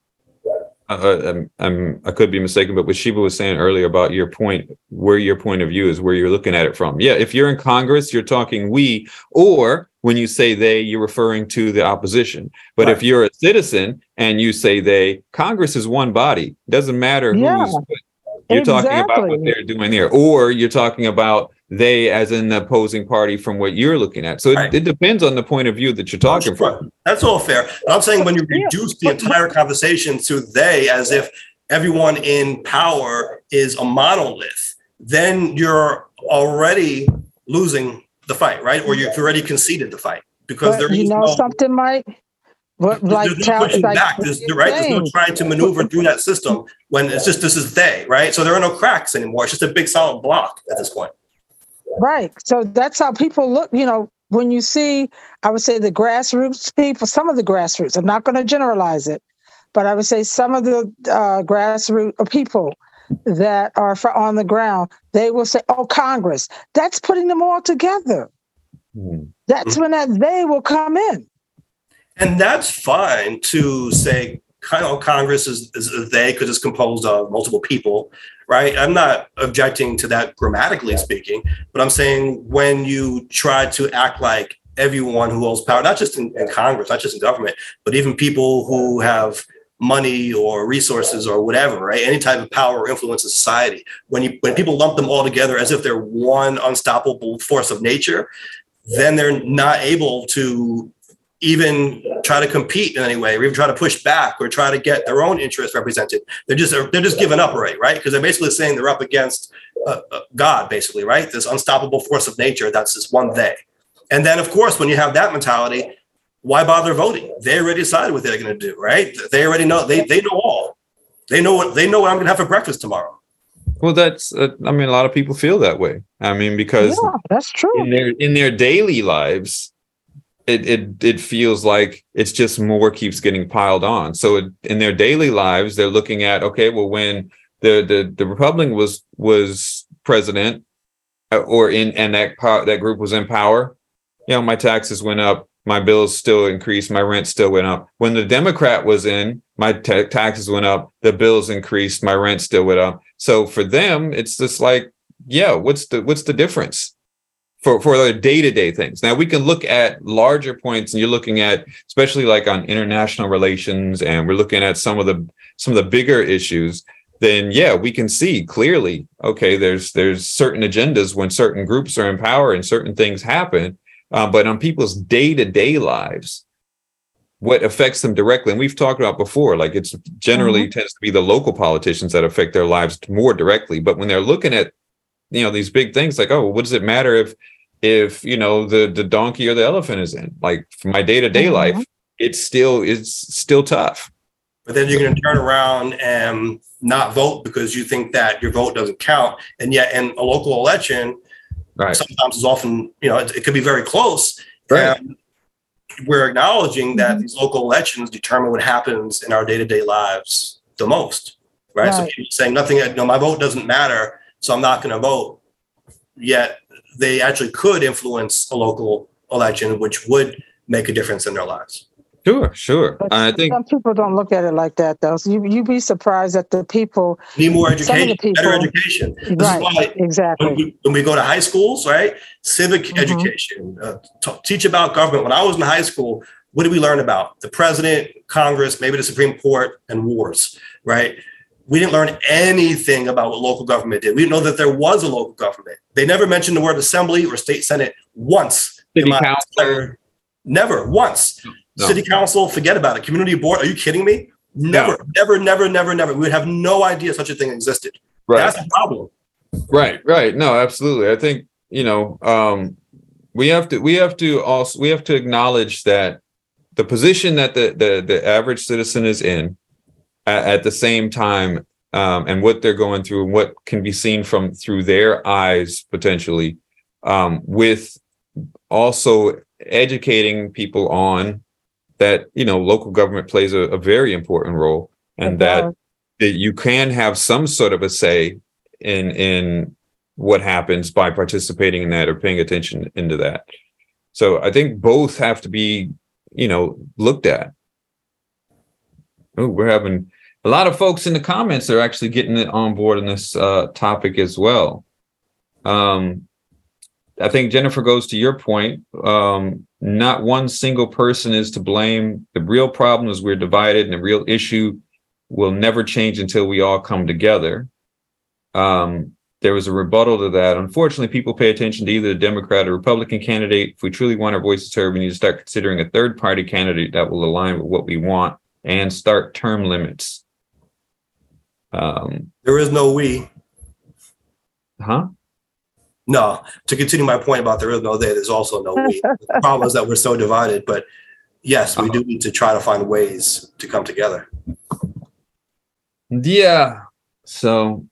uh, I'm, I'm i could be mistaken but what shiva was saying earlier about your point where your point of view is where you're looking at it from yeah if you're in congress you're talking we or when you say they you're referring to the opposition but if you're a citizen and you say they congress is one body doesn't matter who's Yeah, you're talking about what they're doing there or you're talking about they as in the opposing party from what you're looking at so it, Right. it depends on the point of view that you're talking from That's all fair. But I'm saying when you reduce the entire conversation to they as if everyone in power is a monolith, then you're already losing the fight, right? Or you've already conceded the fight because But there you is know no, something, Mike? What like there's no tell- pushing like back. There's, right? There's no trying to maneuver through that system when it's just this is they, right? So there are no cracks anymore. It's just a big solid block at this point. Right. So that's how people look, you know, when you see, I would say the grassroots people, some of the grassroots, I'm not going to generalize it, but I would say some of the uh, grassroots people that are for, on the ground, they will say, oh, Congress, that's putting them all together. Hmm. That's when that they will come in. And that's fine to say kind of oh, Congress is, is they because it's composed of multiple people, right? I'm not objecting to that grammatically speaking, but I'm saying when you try to act like everyone who holds power, not just in, in Congress, not just in government, but even people who have money or resources or whatever, right? Any type of power or influence in society. When you when people lump them all together as if they're one unstoppable force of nature, then they're not able to even try to compete in any way or even try to push back or try to get their own interests represented. They're just they're just giving up already, right? Because they're basically saying they're up against uh, uh, God, basically, right? This unstoppable force of nature that's this one they. And then, of course, when you have that mentality, why bother voting? They already decided what they're going to do, right? They already know. They they know all. They know what they know what I'm going to have for breakfast tomorrow. Well, that's uh, I mean, a lot of people feel that way. I mean, because Yeah, that's true. in their in their daily lives, it it it feels like it's just more keeps getting piled on. So it, in their daily lives, they're looking at okay, well, when the the the Republican was was president, uh, or in and that that group was in power, you know, my taxes went up, my bills still increased, my rent still went up. When the Democrat was in, my ta- taxes went up, the bills increased, my rent still went up. So for them, it's just like, yeah, what's the what's the difference? For for their day-to-day things. Now we can look at larger points, and you're looking at, especially like on international relations, and we're looking at some of the some of the bigger issues then yeah, we can see clearly, okay, there's there's certain agendas when certain groups are in power and certain things happen. Uh, but on people's day-to-day lives, what affects them directly, and we've talked about before, like it's generally tends to be the local politicians that affect their lives more directly. But when they're looking at, you know, these big things like, oh, what does it matter if if you know the the donkey or the elephant is in? Like for my day-to-day Mhm. life, it's still it's still tough. But then you're going to turn around and not vote because you think that your vote doesn't count. And yet, in a local election, Right. sometimes it's often, you know, it, it could be very close. Right. And we're acknowledging that Mhm. these local elections determine what happens in our day to day lives the most, right? So Right. people saying nothing, you know, my vote doesn't matter, so I'm not going to vote. Yet they actually could influence a local election, which would make a difference in their lives. Sure, sure. But I think Some people don't look at it like that, though. So you you'd be surprised at the people. Need more Some of the education, better education. This is Right. why when Exactly. we, when we go to high schools, right? Civic Mhm. education, uh, t- teach about government. When I was in high school, what did we learn about? The president, Congress, maybe the Supreme Court, and wars, right? We didn't learn anything about what local government did. We didn't know that there was a local government. They never mentioned the word assembly or state senate once. city council. Never once. No. City council, forget about it. Community board, are you kidding me? Never, never, never, never, never. We would have no idea such a thing existed. Right. That's the problem. Right, right. No, absolutely. I think, you know, um we have to we have to also we have to acknowledge that the position that the the the average citizen is in at, at the same time um and what they're going through and what can be seen from through their eyes potentially um with also educating people on that you know local government plays a, a very important role and that that you can have some sort of a say in in what happens by participating in that or paying attention into that. So I think both have to be, you know, looked at. Oh, we're having a lot of folks in the comments are actually getting it on board on this uh, topic as well. Um, I think Jennifer goes to your point. Um, not one single person is to blame. The real problem is we're divided, and the real issue will never change until we all come together. Um, there was a rebuttal to that. Unfortunately, people pay attention to either the Democrat or Republican candidate. If we truly want our voices heard, we need to start considering a third party candidate that will align with what we want and start term limits. Um, There is no we. huh? No, to continue my point about there is no they, there's also no we. The problem is that we're so divided, but yes, we do need to try to find ways to come together. Yeah. So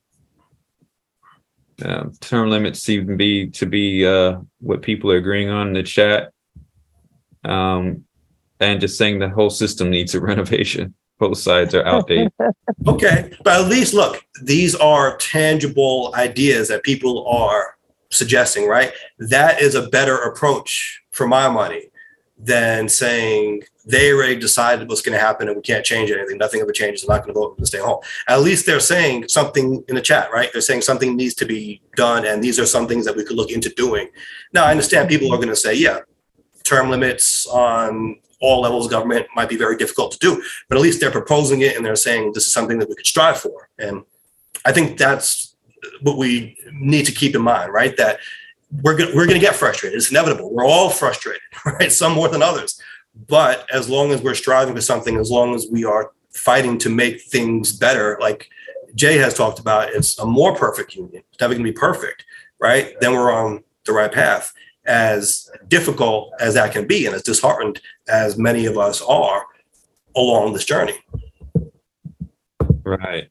uh, term limits seem to be to be uh, what people are agreeing on in the chat. Um, and just saying the whole system needs a renovation. Both sides are outdated. Okay, but at least look, these are tangible ideas that people are suggesting, right? That is a better approach for my money than saying they already decided what's going to happen and we can't change anything. Nothing ever changes. I'm not going to vote. I'm going to stay home. At least they're saying something in the chat, right? They're saying something needs to be done, and these are some things that we could look into doing. Now, I understand people are going to say, yeah, term limits on all levels of government might be very difficult to do, but at least they're proposing it and they're saying this is something that we could strive for. And I think that's what we need to keep in mind, right? That we're going we're going to get frustrated. It's inevitable. We're all frustrated, right? Some more than others. But as long as we're striving for something, as long as we are fighting to make things better, like Jay has talked about, it's a more perfect union. It's never going to be perfect, right? Then we're on the right path. As difficult as that can be, and as disheartened as many of us are along this journey. Right.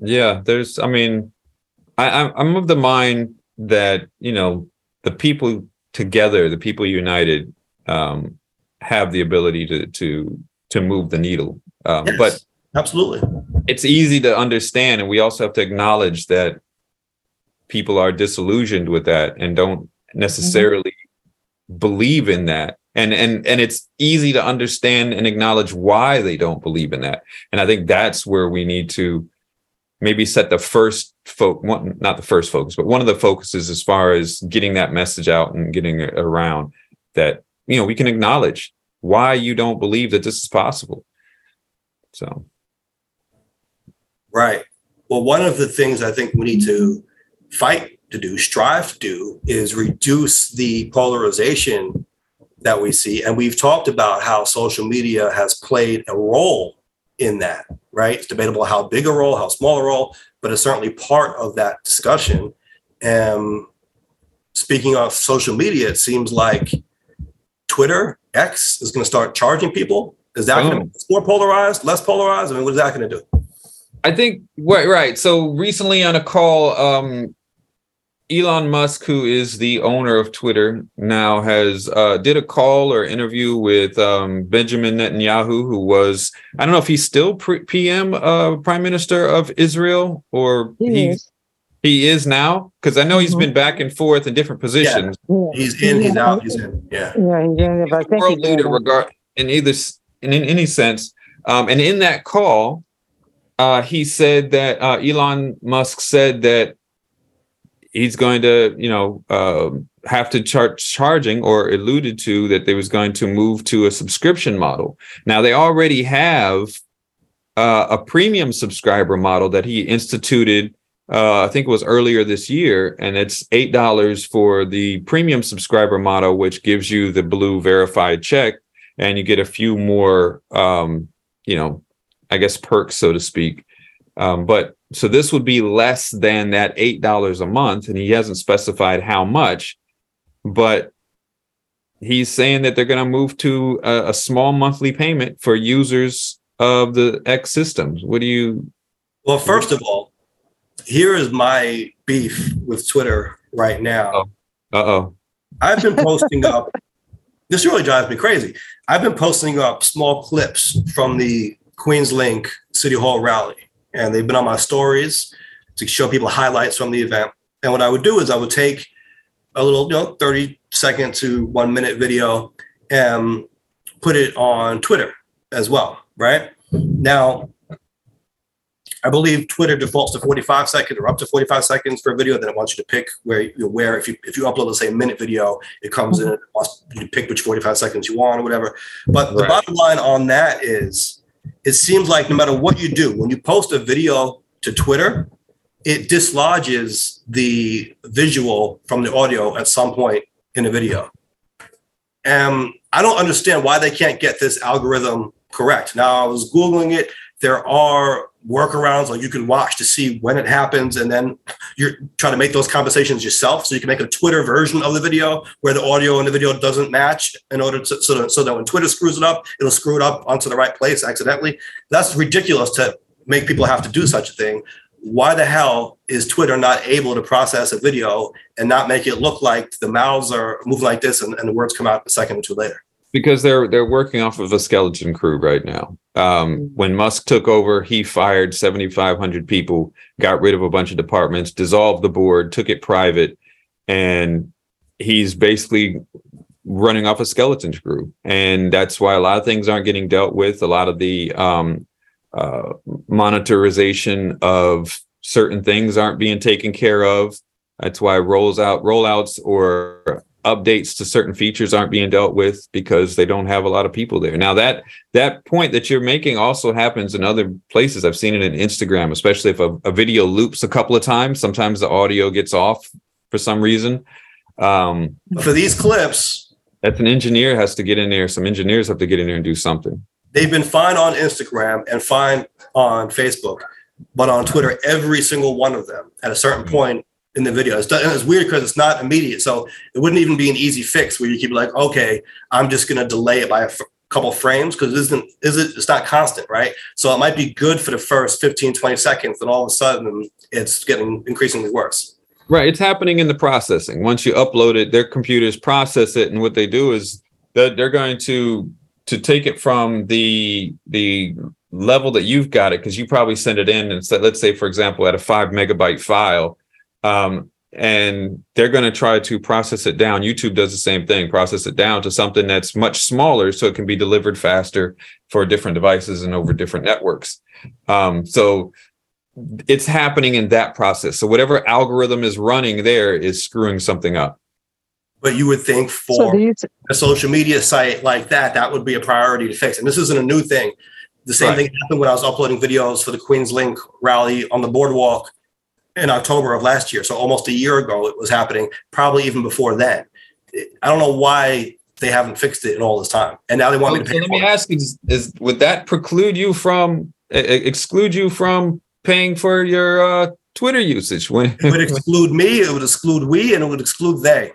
Yeah, there's, I mean, I, I'm, of the mind that, you know, the people together, the people united, um, have the ability to, to, to move the needle. Um, Yes, but absolutely. it's easy to understand, and we also have to acknowledge that people are disillusioned with that and don't Mm-hmm. necessarily believe in that. And and and it's easy to understand and acknowledge why they don't believe in that. And I think that's where we need to maybe set the first folk one not the first focus, but one of the focuses as far as getting that message out and getting it around that you know we can acknowledge why you don't believe that this is possible. So Right. Well, one of the things I think we need to fight to do, strive to do, is reduce the polarization that we see. And we've talked about how social media has played a role in that, right? It's debatable how big a role, how small a role, but it's certainly part of that discussion. And speaking of social media, it seems like Twitter, X, is going to start charging people. Is that going to be more polarized, less polarized? I mean, what is that going to do? I think right, right. So recently on a call, um, Elon Musk, who is the owner of Twitter, now has uh, did a call or interview with um, Benjamin Netanyahu, who was I don't know if he's still pre- PM, uh, Prime Minister of Israel, or He he is. he is now because I know he's Mhm. been back and forth in different positions. Yeah. He's in, he's out, he's in. Yeah. Yeah, he's in, but I world leader in. regard in either in, in any sense. Um, and in that call, uh, he said that uh, Elon Musk said that he's going to, you know, uh, have to charge charging or alluded to that they was going to move to a subscription model. Now they already have uh, a premium subscriber model that he instituted. Uh, I think it was earlier this year, and it's eight dollars for the premium subscriber model, which gives you the blue verified check, and you get a few more, um, you know, I guess perks, so to speak. Um, but so this would be less than that eight dollars a month, and he hasn't specified how much. But he's saying that they're going to move to a, a small monthly payment for users of the X systems. What do you? Well, first of all, here is my beef with Twitter right now. Oh. Uh oh. I've been posting up, this really drives me crazy. I've been posting up small clips from the Queens Link City Hall rally, and they've been on my stories to show people highlights from the event. And what I would do is I would take a little, you know, 30 second to one minute video and put it on Twitter as well, right? Now, I believe Twitter defaults to 45 seconds or up to 45 seconds for a video. Then it wants you to pick where you where if you if you upload, let's say, a minute video, it comes in, it wants you to pick which 45 seconds you want or whatever. But the Right. bottom line on that is it seems like no matter what you do, when you post a video to Twitter, it dislodges the visual from the audio at some point in the video. And I don't understand why they can't get this algorithm correct. Now I was Googling it. There are workarounds like you can watch to see when it happens, and then you're trying to make those conversations yourself. So you can make a Twitter version of the video where the audio and the video doesn't match in order to so that, so that when Twitter screws it up, it'll screw it up onto the right place accidentally. That's ridiculous to make people have to do such a thing. Why the hell is Twitter not able to process a video and not make it look like the mouths are moving like this and, and the words come out a second or two later? Because they're they're working off of a skeleton crew right now. Um, when Musk took over, he fired 7,500 people, got rid of a bunch of departments, dissolved the board, took it private, and he's basically running off a skeleton crew. And that's why a lot of things aren't getting dealt with. A lot of the um, uh, monitorization of certain things aren't being taken care of. That's why rolls out rollouts or updates to certain features aren't being dealt with because they don't have a lot of people there. Now that that point that you're making also happens in other places. I've seen it in Instagram, especially if a, a video loops a couple of times. Sometimes the audio gets off for some reason. Um, For these clips, that's an engineer has to get in there. Some engineers have to get in there and do something. they've been fine on Instagram and fine on Facebook, but on Twitter, every single one of them at a certain Mhm. point in the video. It's, it's weird because it's not immediate. So it wouldn't even be an easy fix where you keep like, okay, I'm just going to delay it by a f- couple frames because it isn't, is it, it's not constant, right? So it might be good for the first 15, 20 seconds. And all of a sudden it's getting increasingly worse. Right. It's happening in the processing. Once you upload it, their computers process it, and what they do is that they're going to to take it from the the level that you've got it because you probably send it in and said, let's say, for example, at a five megabyte file, um, and they're going to try to process it down. YouTube does the same thing, process it down to something that's much smaller so it can be delivered faster for different devices and over different networks. Um, so it's happening in that process. So whatever algorithm is running there is screwing something up. But you would think for do you, a social media site like that, that would be a priority to fix. And this isn't a new thing. The same Right. thing happened when I was uploading videos for the Queens Link rally on the boardwalk in October of last year. So almost a year ago, it was happening, probably even before then. I don't know why they haven't fixed it in all this time. And now they want me to So pay let for me it. ask you: is, is would that preclude you from e- exclude you from paying for your uh, Twitter usage? When It would exclude me, it would exclude we, and it would exclude they.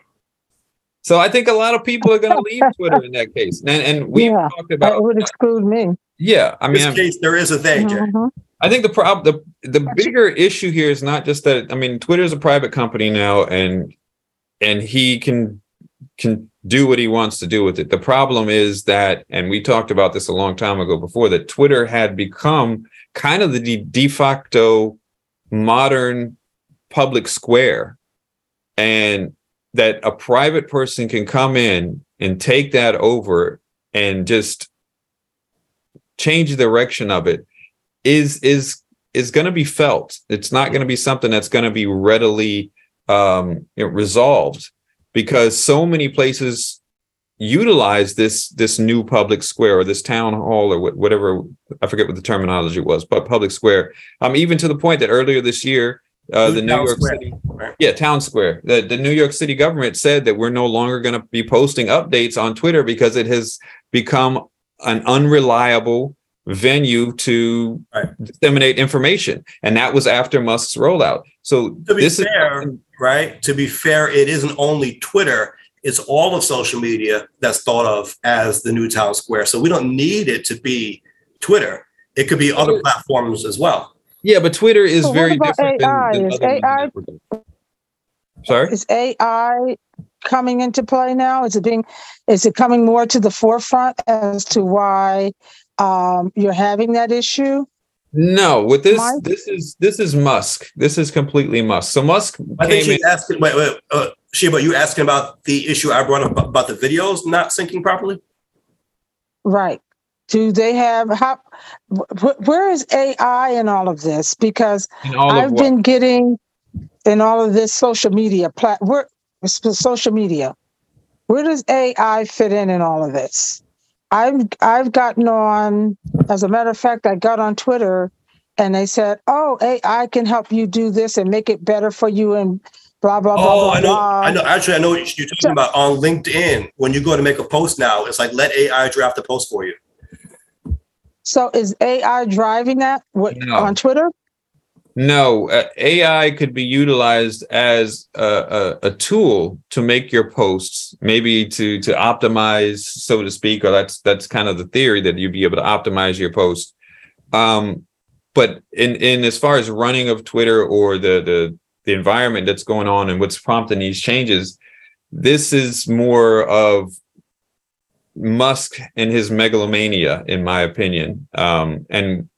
so, I think a lot of people are going to leave Twitter in that case. And and we Yeah, talked it about would exclude me. Yeah. I In mean, this case, there is a they, Jay. Mhm. I think the problem, the the bigger issue here is not just that I mean Twitter is a private company now and and he can can do what he wants to do with it. The problem is that and we talked about this a long time ago before that Twitter had become kind of the de, de facto modern public square and that a private person can come in and take that over and just change the direction of it is is is going to be felt. It's not going to be something that's going to be readily um, you know, resolved because so many places utilize this this new public square or this town hall or wh- whatever I forget what the terminology was, but public square. Um, even to the point that earlier this year, uh, the New York square, City, yeah, town square, the the New York City government said that we're no longer going to be posting updates on Twitter because it has become an unreliable venue to Right. disseminate information and that was after musk's rollout so To be this fair, is right? To be fair, it isn't only Twitter, it's all of social media that's thought of as the new town square. So we don't need it to be Twitter. It could be other Twitter- platforms as well. yeah but twitter is But what very different AI? than Is other AI sorry Is AI coming into play now? Is it being, is it coming more to the forefront as to why um, you're having that issue? no with this Mike? this is this is musk this is completely musk so musk I think came in asking, wait, wait, uh, Sheba, you asking about the issue I brought up about- about the videos not syncing properly? Right. Do they have, how, wh- where is AI in all of this? Because all of I've what been getting in all of this social media plat, where, it's the social media. Where does AI fit in in all of this? I've I've gotten on. As a matter of fact, I got on Twitter, and they said, "Oh, AI can help you do this and make it better for you," and blah blah blah Oh, blah I know, blah. I know. Actually, I know what you're talking about on LinkedIn. When you go to make a post now, it's like let AI draft the post for you. So is AI driving that what, No. on Twitter? No, uh, AI could be utilized as a, a, a tool to make your posts, maybe to to optimize, so to speak, or that's that's kind of the theory that you'd be able to optimize your post. Um, but in in as far as running of Twitter or the the the environment that's going on and what's prompting these changes, this is more of Musk and his megalomania, in my opinion. Um, and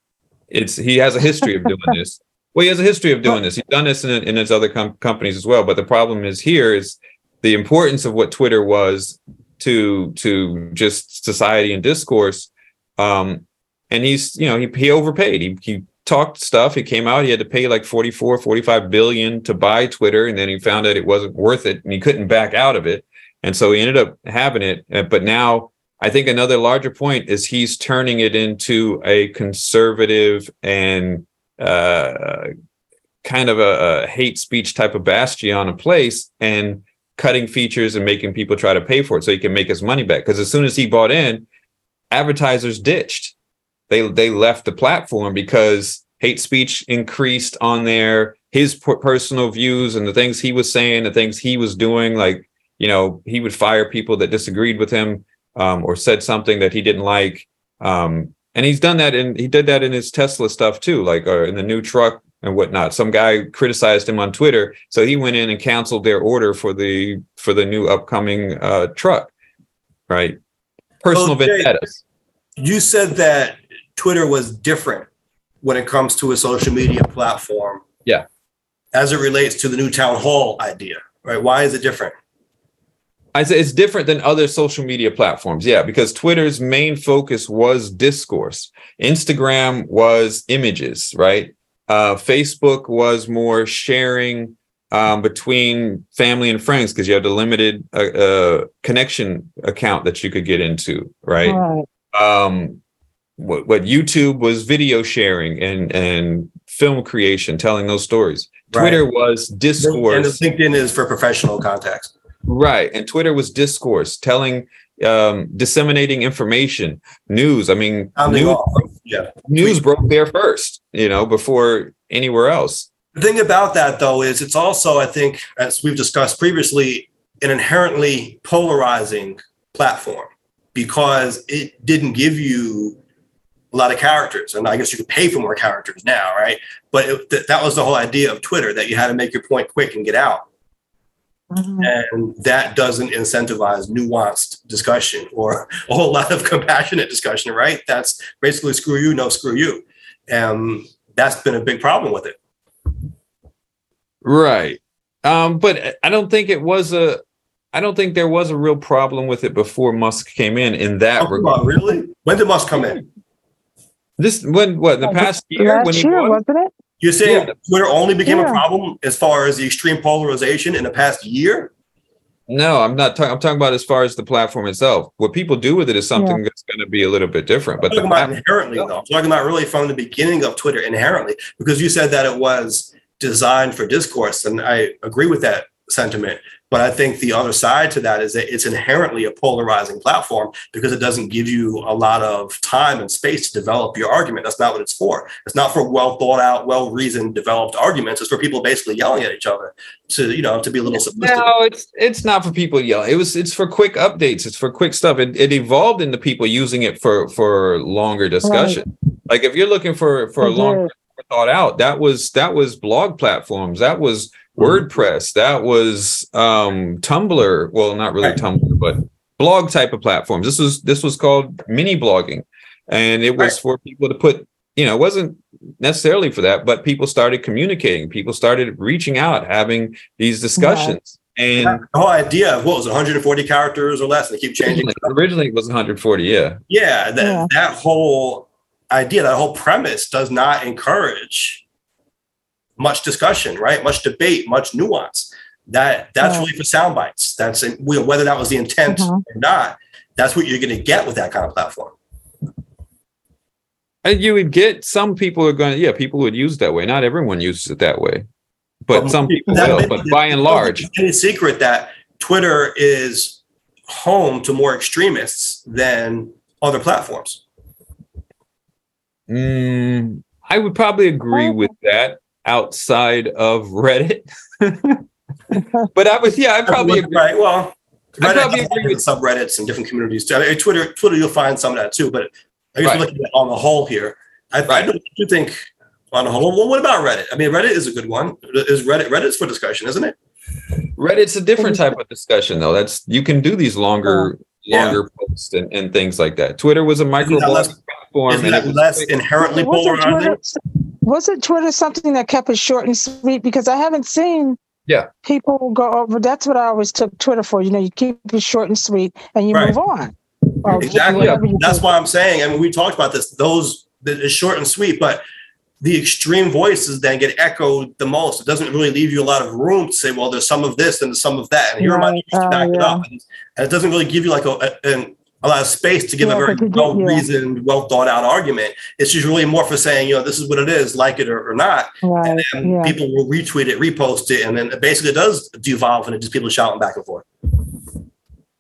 it's he has a history of doing this. Well, he has a history of doing this. He's done this in, in his other com- companies as well. But the problem is here is the importance of what Twitter was to to just society and discourse. Um, and he's you know he he overpaid. He he talked stuff. He came out. He had to pay like 44, 45 billion to buy Twitter, and then he found out it wasn't worth it, and he couldn't back out of it. And so he ended up having it. uh, But now I think another larger point is he's turning it into a conservative and uh, kind of a, a hate speech type of bastion of place and cutting features and making people try to pay for it so he can make his money back. Because as soon as he bought in, advertisers ditched. They they left the platform because hate speech increased on there. His per- personal views and the things he was saying, the things he was doing, like you know, he would fire people that disagreed with him um, or said something that he didn't like. Um, and he's done that, and he did that in his Tesla stuff too, like uh, in the new truck and whatnot. Some guy criticized him on Twitter, so he went in and canceled their order for the for the new upcoming uh, truck. Right, personal vendettas. You said that Twitter was different when it comes to a social media platform. Yeah. As it relates to the new town hall idea, right? Why is it different? I say it's different than other social media platforms. Yeah, because Twitter's main focus was discourse. Instagram was images, right? Uh, Facebook was more sharing um, between family and friends because you had a limited uh, uh, connection account that you could get into, right? Right. um what, what YouTube was video sharing and and film creation, telling those stories. Right. Twitter was discourse, And LinkedIn is for professional context. Right? And Twitter was discourse, telling, um, disseminating information, news. I mean, news. Yeah. news broke there first, you know, before anywhere else. The thing about that, though, is it's also, I think, as we've discussed previously, an inherently polarizing platform because it didn't give you a lot of characters. And I guess you could pay for more characters now, right? But it, th- that was the whole idea of Twitter that you had to make your point quick and get out. Mhm. And that doesn't incentivize nuanced discussion or a whole lot of compassionate discussion, right? That's basically screw you, no screw you. And that's been a big problem with it. Right. Um, but I don't think it was a. I don't think there was a real problem with it before Musk came in. In that Oh, regard, really? When did Musk come in? this when what the Oh, past year when Last he year, won? wasn't it? You're saying Yeah. Twitter only became a problem as far as the extreme polarization in the past year? No, I'm not talking. I'm talking about as far as the platform itself. What people do with it is something that's going to be a little bit different. I'm But the talking about platform, inherently, though. I'm talking about really from the beginning of Twitter inherently, because you said that it was designed for discourse, and I agree with that sentiment. But I think the other side to that is that it's inherently a polarizing platform because it doesn't give you a lot of time and space to develop your argument. That's not what it's for. It's not for well thought out, well reasoned, developed arguments. It's for people basically yelling at each other to, you know, to be a little simplistic. no, it's it's not for people yelling. It was it's for quick updates. It's for quick stuff. It, it evolved into people using it for for longer discussion. Like if you're looking for for a It long thought out, that was that was blog platforms. That was WordPress. That was um Tumblr. Well, not really Right. Tumblr, but blog type of platforms. This was this was called mini blogging, and it was Right. for people to put. You know, it wasn't necessarily for that, but people started communicating. People started reaching out, having these discussions, and The whole idea of what was 140 characters or less, they keep changing. originally, originally it was 140. Yeah, Yeah, that Yeah. that whole idea, that whole premise does not encourage much discussion, right? Much debate, much nuance. That that's Yeah. really for sound bites. That's whether that was the intent Mhm. or not. That's what you're going to get with that kind of platform. and you would get some people are going. to Yeah, people would use it that way. Not everyone uses it that way, but Well, some people that- will. But by and large, it's any secret that Twitter is home to more extremists than other platforms. Mm, I would probably agree with that outside of Reddit. but I was, yeah, I probably agree. right. Well, I Reddit probably agree different subreddits and different communities too. I mean, Twitter, Twitter, you'll find some of that too. But I guess Right. looking at on the whole here, I, I do think on the whole. Well, what about Reddit? I mean, Reddit is a good one. Is Reddit Reddit's for discussion, isn't it? Reddit's a different type of discussion, though. That's you can do these longer, Yeah. longer posts and, and things like that. Twitter was a micro platform, Isn't and that was less quick. inherently Wasn't polarizing? Twitter, wasn't Twitter something that kept it short and sweet? Because I haven't seen Yeah. people go over. That's what I always took Twitter for. You know, you keep it short and sweet, and you Right. move on. Exactly. That's why I'm saying. I mean, we talked about this. Those that is short and sweet, but the extreme voices then get echoed the most. It doesn't really leave you a lot of room to say, well, there's some of this and some of that, and here are my Right. to Oh, back it yeah. up. And it doesn't really give you like a, a, an- a lot of space to give Yeah, a very but you do- well yeah. reasoned, well thought out argument. It's just really more for saying, you know, this is what it is, like it or, or not. Right. And Yeah. people will retweet it, repost it, and then it basically does devolve into just people shouting back and forth.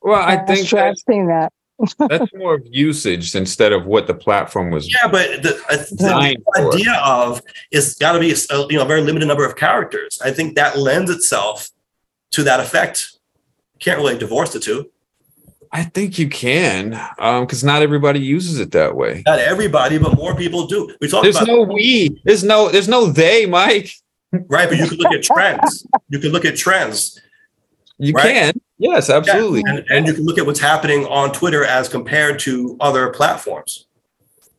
Well, I That's think true. that, I've seen that. That's more of usage instead of what the platform was Yeah, but the, the for. idea of it's got to be a, you know a very limited number of characters. I think that lends itself to that effect. Can't really divorce the two. I think you can, um, because not everybody uses it that way. Not everybody, but more people do. We talk There's about no we. There's no. There's no they, Mike. right, but you can look at trends. You can look at trends, You Right. can. Yes, absolutely. and, and you can look at what's happening on Twitter as compared to other platforms.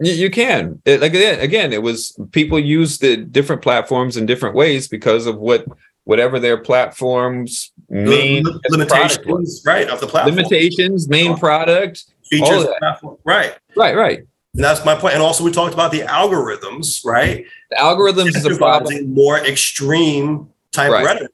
You, you can. It, like again, again, it was people use the different platforms in different ways because of what whatever their platforms main Lim- limitations, right, of the platform. limitations, main product. features, of of that. right. Right, right. And that's my point. And also, we talked about the algorithms, right? The algorithms is a problem. More extreme type Right. rhetoric.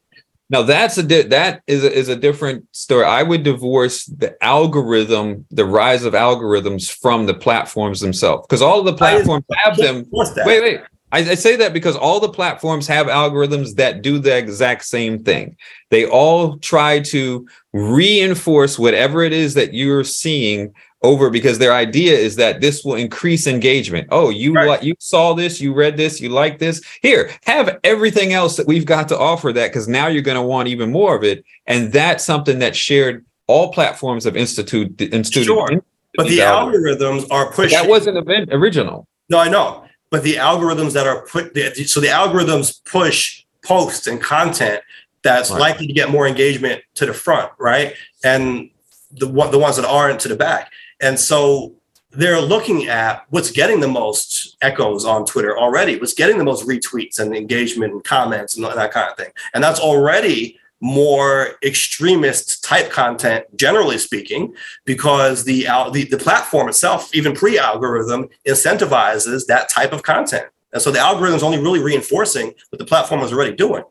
Now that's a di- that is a, is a different story. I would divorce the algorithm, the rise of algorithms from the platforms themselves, because all of the platforms have them. Wait, wait. I, I say that because all the platforms have algorithms that do the exact same thing. They all try to reinforce whatever it is that you're seeing over because their idea is that this will increase engagement. Oh, you Right. what you saw this, you read this, you like this. Here, have everything else that we've got to offer that because now you're going to want even more of it. And that's something that shared all platforms have institute instituted. Sure. But the algorithms. are pushing. that wasn't event original. No, I know. But the algorithms that are put, so the algorithms push posts and content that's Right. likely to get more engagement to the front, right? And the the ones that aren't to the back. And so they're looking at what's getting the most echoes on Twitter already, what's getting the most retweets and engagement and comments and that kind of thing. And that's already more extremist type content, generally speaking, because the the, the platform itself, even pre-algorithm, incentivizes that type of content. And so the algorithm is only really reinforcing what the platform is already doing.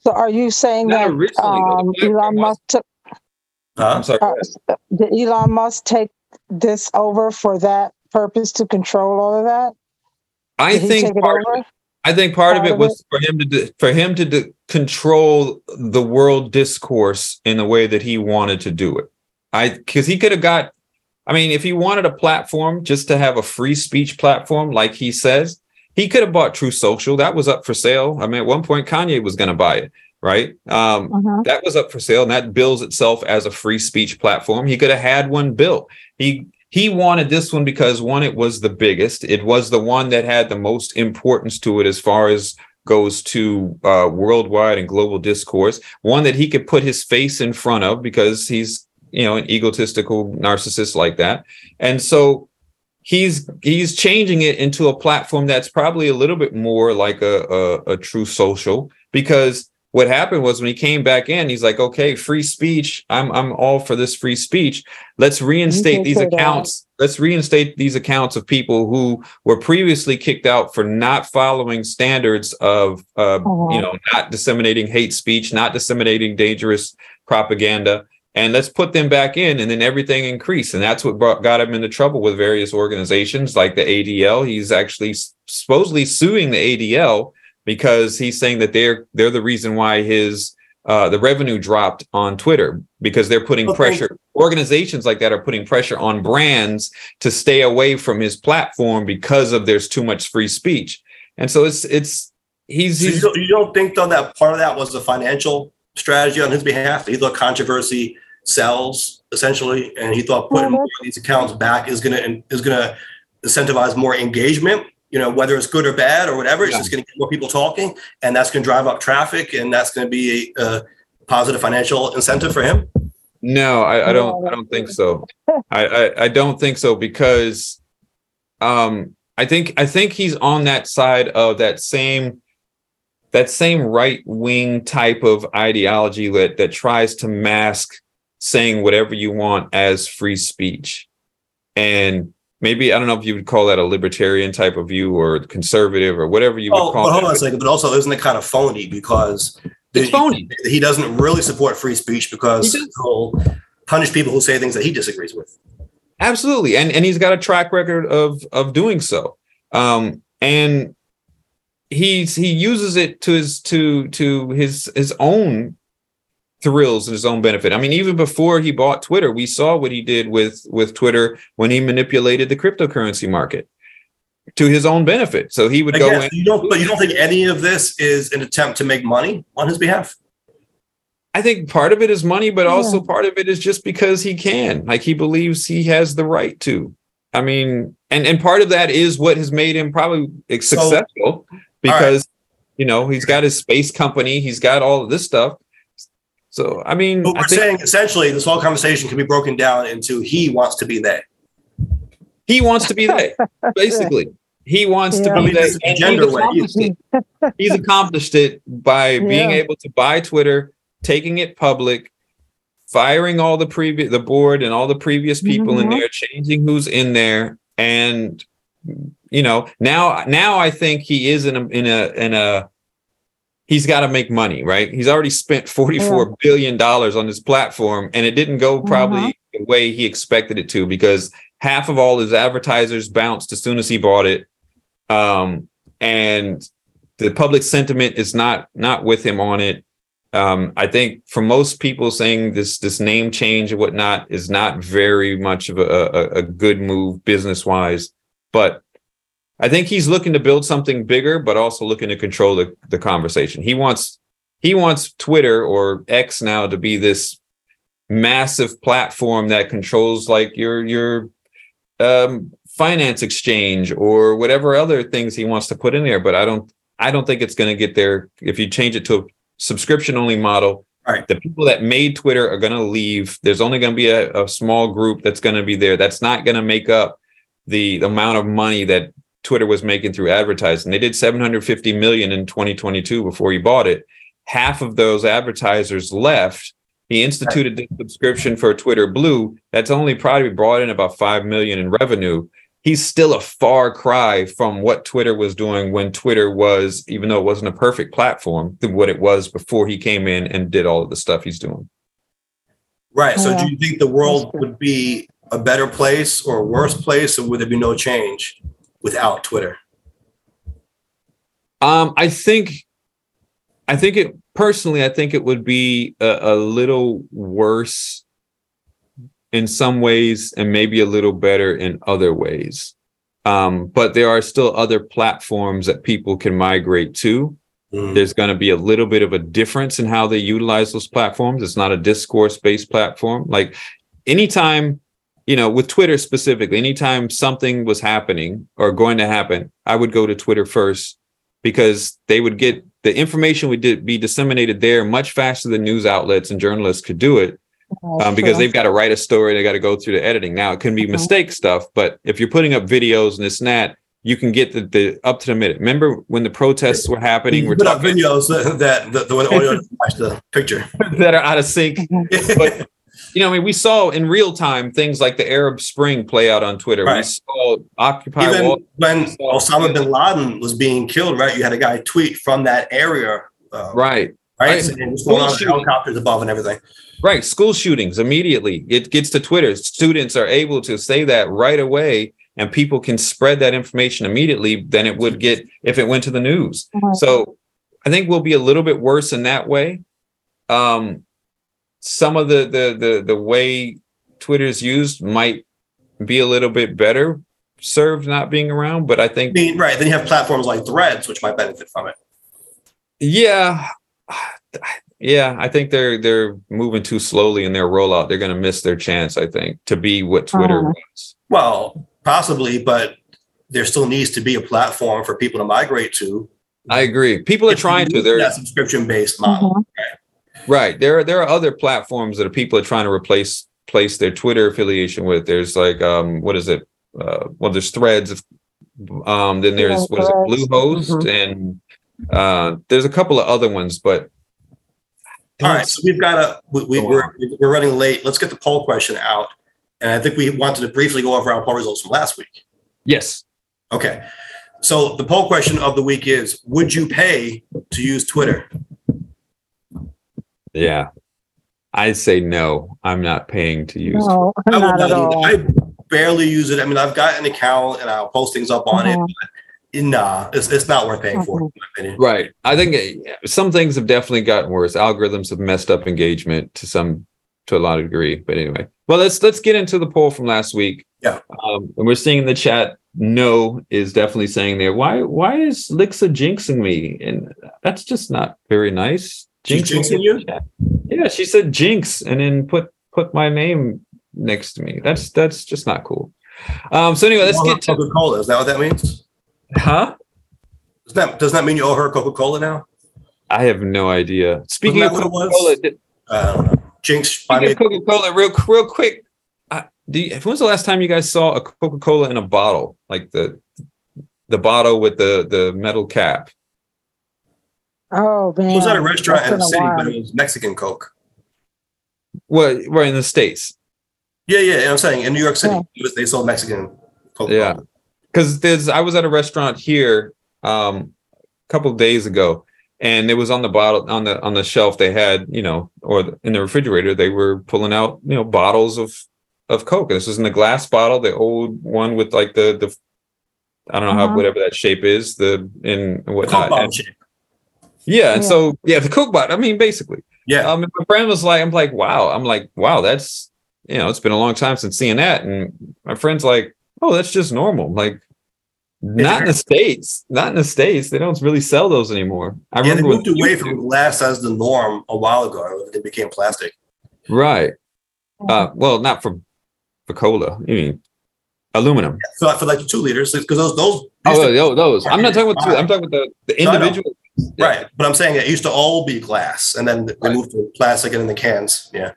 So are you saying Not that um, Elon was- Musk took, Huh? I'm sorry. uh, did Elon Musk take this over for that purpose to control all of that? I Did think part, over? I think part of it of was for him to do, for him to do, control the world discourse in the way that he wanted to do it. I because he could have got. I mean, if he wanted a platform just to have a free speech platform, like he says, he could have bought Truth Social. That was up for sale. I mean, at one point, Kanye was going to buy it, right? Um, Mhm. that was up for sale, and that bills itself as a free speech platform. He could have had one built. He he wanted this one because one, it was the biggest. It was the one that had the most importance to it as far as goes to uh, worldwide and global discourse. One that he could put his face in front of because he's you know an egotistical narcissist like that, and so he's he's changing it into a platform that's probably a little bit more like a a, a Truth Social because what happened was when he came back in he's like okay free speech. I'm i'm all for this free speech. Let's reinstate these say that. accounts. Let's reinstate these accounts of people who were previously kicked out for not following standards of uh, Uh-huh. you know not disseminating hate speech not disseminating dangerous propaganda. And let's put them back in and then everything increased. And that's what brought, got him into trouble with various organizations like the adl he's actually supposedly suing the adl because he's saying that they're they're the reason why his uh, the revenue dropped on twitter because they're putting Okay. pressure organizations like that are putting pressure on brands to stay away from his platform because of there's too much free speech and so it's it's he's, So you, he's don't, you don't think though that part of that was a financial strategy on his behalf? He thought controversy sells essentially, and he thought putting more of these accounts back is gonna is gonna incentivize more engagement. You know, whether it's good or bad or whatever, it's Yeah. just gonna get more people talking, and that's gonna drive up traffic, and that's gonna be a, a positive financial incentive for him. No, I, I don't. I don't think so. I, I I don't think so because, um, I think I think he's on that side of that same, that same right wing type of ideology that that tries to mask saying whatever you want as free speech, and maybe I don't know if you would call that a libertarian type of view or conservative or whatever you would Oh, call but hold it. on a second, but also isn't it kind of phony because It's phony. he doesn't really support free speech because he he'll punish people who say things that he disagrees with. Absolutely, and and he's got a track record of of doing so. Um, and he's he uses it to his to to his his own thrills in his own benefit. I mean, even before he bought Twitter, we saw what he did with with Twitter when he manipulated the cryptocurrency market to his own benefit. So he would go Again, in. you don't, but you don't think any of this is an attempt to make money on his behalf? I think part of it is money, but Yeah. also part of it is just because he can. Like he believes he has the right to. I mean, and and part of that is what has made him probably successful because you know he's got his space company, he's got all of this stuff. So I mean, But we're think saying essentially this whole conversation can be broken down into he wants to be they. he wants to be that. Basically, he wants Yeah. to I be mean, that. and gender he's way. accomplished it. He's accomplished it by being Yeah. able to buy Twitter, taking it public, firing all the previous the board and all the previous people in Mhm. there, changing who's in there, and you know now now I think he is in a in a in a he's got to make money, right? He's already spent forty four billion dollars on this platform, and it didn't go probably the way he expected it to because half of all his advertisers bounced as soon as he bought it, um, and the public sentiment is not not with him on it. Um, I think for most people saying this this name change and whatnot is not very much of a, a, a good move business wise, but I think he's looking to build something bigger, but also looking to control the, the conversation. He wants he wants Twitter or X now to be this massive platform that controls like your your um, finance exchange or whatever other things he wants to put in there. But I don't I don't think it's going to get there if you change it to a subscription only model. Right. The people that made Twitter are going to leave. There's only going to be a, a small group that's going to be there. That's not going to make up the, the amount of money that Twitter was making through advertising. They did 750 million in 2022 before he bought it. Half of those advertisers left. He instituted the subscription for Twitter Blue. That's only probably brought in about 5 million in revenue. He's still a far cry from what Twitter was doing when Twitter was, even though it wasn't a perfect platform, than what it was before he came in and did all of the stuff he's doing. Right. So do you think the world would be a better place or a worse place, or would there be no change without Twitter? Um, I think, I think it personally, I think it would be a, a little worse in some ways, and maybe a little better in other ways. Um, but there are still other platforms that people can migrate to. Mm. There's going to be a little bit of a difference in how they utilize those platforms. It's not a discourse based platform. Like anytime, you know, with Twitter specifically, anytime something was happening or going to happen, I would go to Twitter first because they would get the information would di- be disseminated there much faster than news outlets and journalists could do it um, because they've got to write a story, they got to go through the editing. Now it can be Mhm. mistake stuff, but if you're putting up videos and this and that, you can get the, the up to the minute. Remember when the protests were happening? You We're put up talking videos that that the, the audio doesn't match the picture. that are out of sync. But you know, I mean, we saw in real time things like the Arab Spring play out on Twitter. We saw Occupy Even Wall. when Osama bin Laden was being killed, right? You had a guy tweet from that area, uh, Right, right? Right. Saying what's going on, helicopters above and everything. right. School shootings immediately. It gets to Twitter. Students are able to say that right away, and people can spread that information immediately than it would get if it went to the news. So I think we'll be a little bit worse in that way. Um, some of the the the the way Twitter's used might be a little bit better served not being around, but I I think mean, right? Then you have platforms like Threads, which might benefit from it. yeah, yeah, I think they're they're moving too slowly in their rollout. They're going to miss their chance, I think, to be what Twitter Uh-huh. was. Well, possibly, but there still needs to be a platform for people to migrate to. I agree. People are trying to. They're that subscription based model. Mhm. Right. There are there are other platforms that are people are trying to replace place their Twitter affiliation with. There's like um what is it? Uh well there's threads. Um then there's Yeah, what is it, Threads. Bluehost and uh there's a couple of other ones, but All right, so we've got a we, we, we're we're running late. Let's get the poll question out. And I think we wanted to briefly go over our poll results from last week. Yes. Okay. So the poll question of the week is, would you pay to use Twitter? Yeah. I say no. I'm not paying to use. No, I would not at not- all. I barely use it. I mean, I've got an account and I'll post things up on it. But Nah, it's, it's not worth paying for, in my opinion. Right. I think uh, some things have definitely gotten worse. Algorithms have messed up engagement to some to a lot of degree. But anyway, well, let's let's get into the poll from last week. Yeah. Um, and we're seeing in the chat, no is definitely saying there. Why why is Lixa jinxing me? And that's just not very nice. She's Jinxing you? chat. Yeah, she said jinx and then put put my name next to me. That's that's just not cool. Um, so anyway, let's get to Coca-Cola. Is that what that means? huh? Does that, does that mean you owe her Coca-Cola now? I have no idea. Speaking Wasn't of that what it Coca-Cola, was? did- I. Jinx, I of Coca-Cola, real real quick. Uh, do you, when was the last time you guys saw a Coca-Cola in a bottle, like the the bottle with the the metal cap? Oh, man. it was at a restaurant That's in the been a city, but it was Mexican Coke. Well, we're in the states Yeah, yeah, I'm saying in New York City, Yeah. was- they sold Mexican Coke. Yeah. because there's. I was at a restaurant here um, a couple of days ago, and it was on the bottle on the on the shelf. They had you know, or the- in the refrigerator, they were pulling out you know bottles of of Coke. And this was in the glass bottle, the old one with like the the. I don't know how Uh-huh. whatever that shape is the in Coke whatnot. bottle shape. Yeah, and Yeah. so yeah, the Coke bot. I mean, basically, Yeah, um, my friend was like, I'm like, wow, I'm like, wow, that's you know, it's been a long time since seeing that, and my friend's like, oh, that's just normal. I'm like, not in the states, not in the states. They don't really sell those anymore. I yeah, they remember moved when- away from glass as the norm a while ago. It became plastic. right. Uh, well, not for for cola. You mean aluminum? So for like the two liters, because those those Oh, used to- those, those. I'm not talking about. Two, I'm talking about the, the No, I individual. Right. But I'm saying it used to all be glass, and then they Right. moved to plastic and in the cans. Yeah.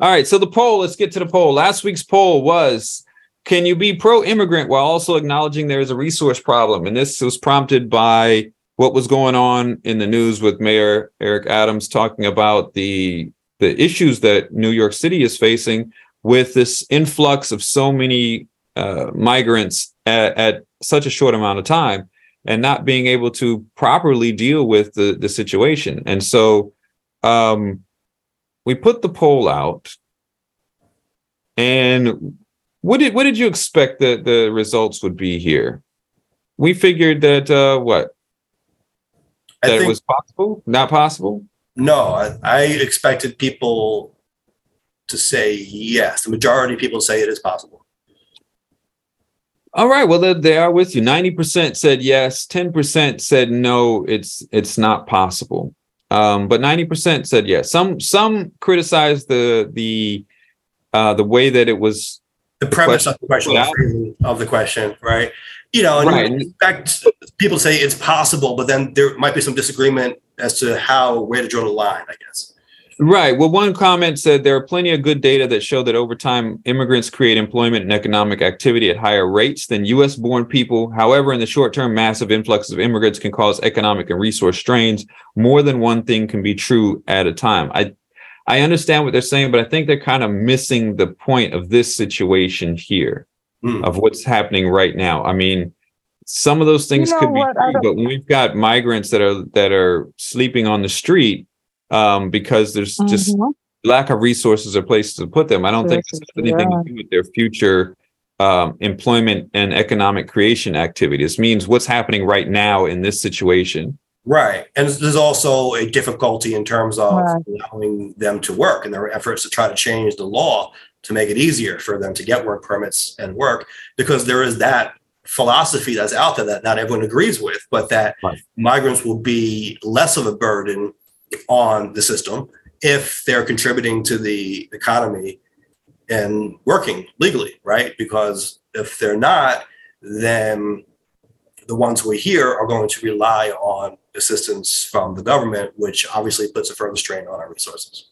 All right, so the poll, let's get to the poll. Last week's poll was Can you be pro immigrant while also acknowledging there is a resource problem? And this was prompted by what was going on in the news with Mayor Eric Adams talking about the the issues that New York City is facing with this influx of so many uh, migrants at, at such a short amount of time and not being able to properly deal with the, the situation. And so um, we put the poll out and what did what did you expect that the results would be here we figured that uh what that it think was possible not possible no. I, I expected people to say yes. The majority of people say it is possible. All right well they, are with you 90% said yes 10% said no it's it's not possible um but 90% said yes some some criticized the the uh the way that it was The premise of the question, Yeah. of the question, right? You know, and Right. you expect people say it's possible, but then there might be some disagreement as to how where to draw the line. I guess. Right. Well, one comment said there are plenty of good data that show that over time, immigrants create employment and economic activity at higher rates than US born people. However, in the short term, massive influxes of immigrants can cause economic and resource strains. More than one thing can be true at a time. I, I understand what they're saying, but I think they're kind of missing the point of this situation here Hmm. of what's happening right now. I mean, some of those things know could be what? I true, but when we've got migrants that are that are sleeping on the street um, because there's just Mhm. lack of resources or places to put them. I don't think this Places, has anything yeah. to do with their future um, employment and economic creation activity. This means what's happening right now in this situation. Right, and there's also a difficulty in terms of Right. allowing them to work and their efforts to try to change the law to make it easier for them to get work permits and work, because there is that philosophy that's out there that not everyone agrees with, but that Right. migrants will be less of a burden on the system if they're contributing to the economy and working legally, right? Because if they're not, then the ones who are here are going to rely on assistance from the government, which obviously puts a further strain on our resources.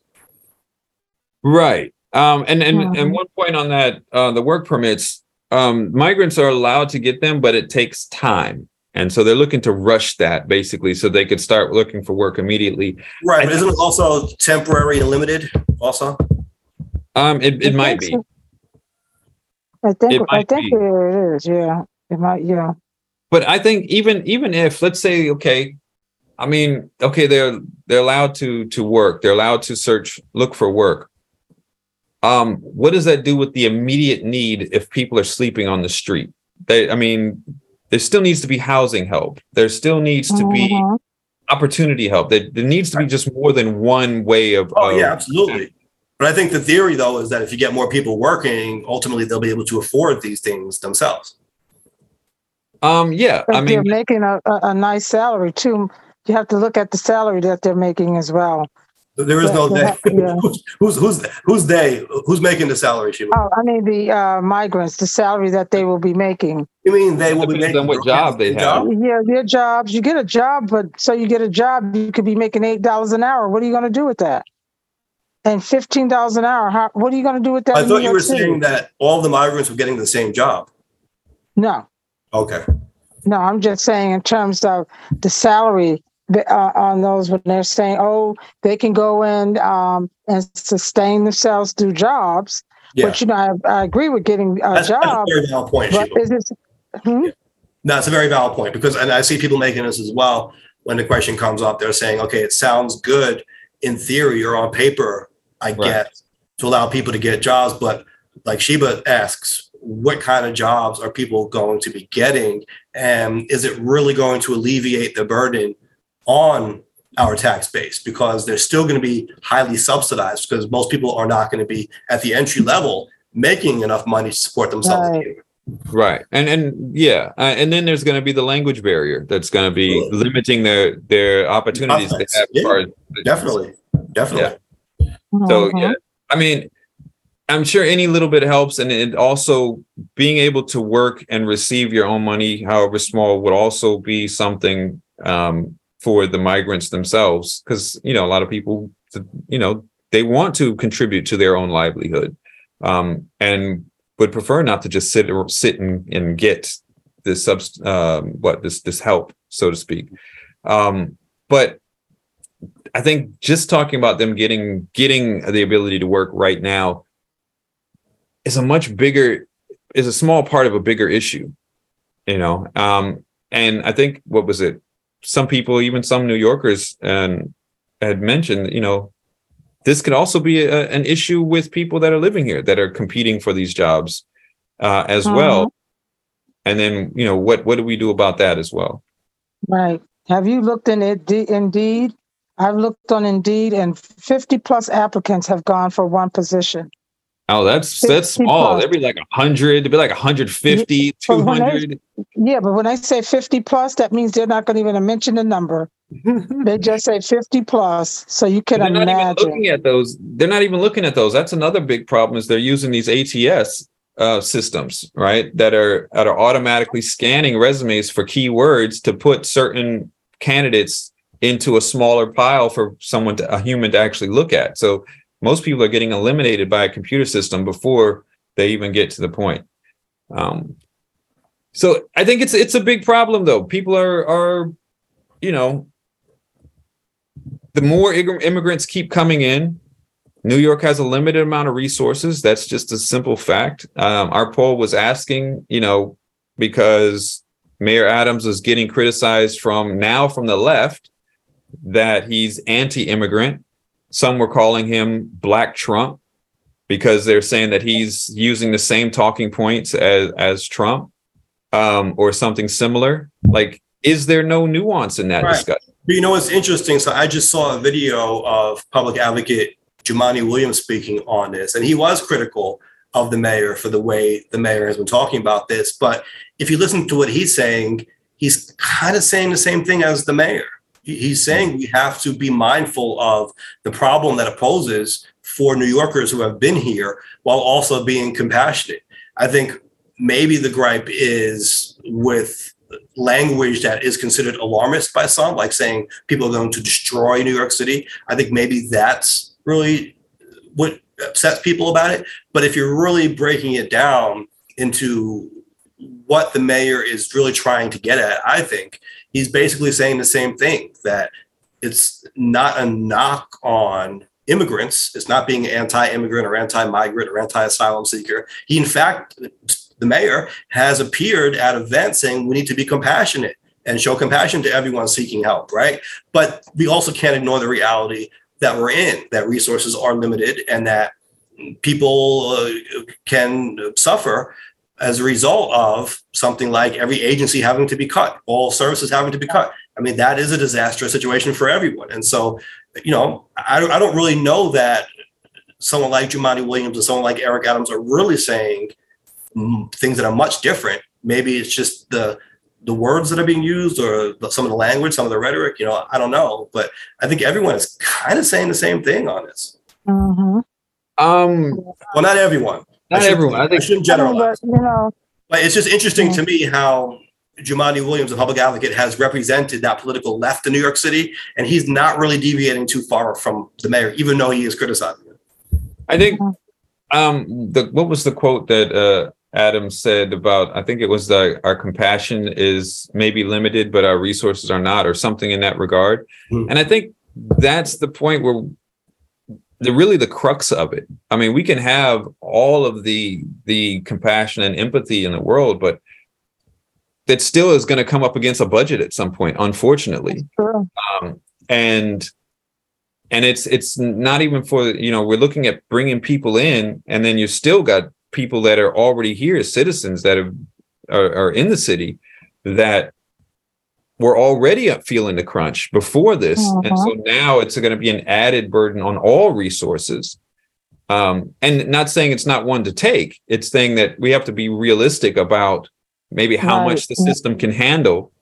Right. Um, and and and Mhm. one point on that, uh, the work permits, um, migrants are allowed to get them, but it takes time. And so they're looking to rush that basically so they could start looking for work immediately. Right, but isn't it also temporary and limited also? Um, it, it might be. I think, I think be. it is, yeah. It might, yeah. But I think even even if let's say okay, I mean okay they're they're allowed to to work they're allowed to search look for work. Um, what does that do with the immediate need if people are sleeping on the street? They, I mean, there still needs to be housing help. There still needs to be Mhm. opportunity help. There, there needs to be just more than one way of. Oh, of- yeah, absolutely. But I think the theory, though, is that if you get more people working, ultimately they'll be able to afford these things themselves. Um. Yeah. But I they're mean, making a, a, a nice salary too. You have to look at the salary that they're making as well. There is no Yeah, they. yeah. Who's, who's, who's, who's they? Who's making the salary, Sheba? Oh, I mean, the uh, migrants, the salary that they will be making. You mean they will be Depends making on what job they have. Yeah, their jobs, you get a job, but so you get a job, you could be making $8 an hour. What are you going to do with that? And $15 an hour, how, what are you going to do with that? I thought you were City? saying that all the migrants were getting the same job. No, Okay. no, I'm just saying in terms of the salary the- uh, on those when they're saying, oh, they can go in um, and sustain themselves through jobs. Yeah. But you know, I, I agree with getting a That's, that's a very valid point, but is it? Hmm? No, it's a very valid point because, and I see people making this as well. When the question comes up, they're saying, okay, it sounds good in theory or on paper, I Right. get to allow people to get jobs. But like Sheba asks, what kind of jobs are people going to be getting? And is it really going to alleviate the burden on our tax base? Because they're still going to be highly subsidized because most people are not going to be at the entry level making enough money to support themselves. Right. right. And and yeah, uh, and then there's going to be the language barrier that's going to be Sure. limiting their their opportunities they Prospects. have. Yeah. far as- Definitely. Definitely. So Mhm. yeah, I mean, I'm sure any little bit helps, and it also being able to work and receive your own money, however small, would also be something um, for the migrants themselves, because you know a lot of people, you know, they want to contribute to their own livelihood, um, and would prefer not to just sit or sit and, and get this subs um, what this this help, so to speak. Um, but I think just talking about them getting getting the ability to work right now is a much bigger is a small part of a bigger issue, you know. Um, and I think what was it? Some people, even some New Yorkers, and had mentioned, you know, this could also be a, an issue with people that are living here that are competing for these jobs uh, as well. And then, you know, what what do we do about that as well? Right. Have you looked in it, Indeed? I've looked on Indeed and 50 plus applicants have gone for one position. Oh, that's that's small. It'd be like 100, it'd be like 150, But when they- 200. Yeah, but when I say 50 plus, that means they're not going to even mention the number. They just say 50 plus. So you can They're not even imagine. looking at those. They're not even looking at those. That's another big problem is they're using these ATS uh, systems, right? That are that are automatically scanning resumes for keywords to put certain candidates into a smaller pile for someone to a human to actually look at. So most people are getting eliminated by a computer system before they even get to the point. Um, so I think it's it's a big problem though. People are are you know the more immigrants keep coming in, New York has a limited amount of resources. That's just a simple fact. Um, our poll was asking, you know, because Mayor Adams is getting criticized from now from the left that he's anti-immigrant. Some were calling him Black Trump because they're saying that he's using the same talking points as as Trump um, or something similar. Like, is there no nuance in that Right. discussion? But you know what's interesting? So I just saw a video of public advocate Jumaane Williams speaking on this, and he was critical of the mayor for the way the mayor has been talking about this. But if you listen to what he's saying, he's kind of saying the same thing as the mayor. He- He's saying we have to be mindful of the problem that it poses for New Yorkers who have been here while also being compassionate. I think maybe the gripe is with language that is considered alarmist by some, like saying people are going to destroy New York City. I think maybe that's really what upsets people about it. But if you're really breaking it down into what the mayor is really trying to get at, I think he's basically saying the same thing that it's not a knock on immigrants. It's not being anti-immigrant or anti-migrant or anti-asylum seeker. He, in fact, the mayor has appeared at events saying we need to be compassionate and show compassion to everyone seeking help, right? But we also can't ignore the reality that we're in, that resources are limited and that people uh, can suffer as a result of something like every agency having to be cut, all services having to be cut. I mean, that is a disastrous situation for everyone. And so, you know, I, I don't really know that someone like Jumaane Williams and someone like Eric Adams are really saying things that are much different. Maybe it's just the the words that are being used or some of the language, some of the rhetoric, you know, I don't know. But I think everyone is kind of saying the same thing on this. Mhm. Um, Well, not everyone. Not shouldn't- everyone. I I think shouldn't generalize. but, you know, But it's just interesting to me how Jumaane Williams, a public advocate, has represented that political left in New York City, and he's not really deviating too far from the mayor, even though he is criticizing it. I think Mhm. um the what was the quote that uh Adam said about I think it was the our compassion is maybe limited but our resources are not or something in that regard. Hmm. And I think that's the point where the really the crux of it. I mean, we can have all of the the compassion and empathy in the world but that still is going to come up against a budget at some point unfortunately um, and and it's it's not even for you know we're looking at bringing people in and then you still got people that are already here citizens that have are, are in the city that were already feeling the crunch before this. And so now it's going to be an added burden on all resources. Um, and not saying it's not one to take it's saying that we have to be realistic about maybe how Right. much the system can handle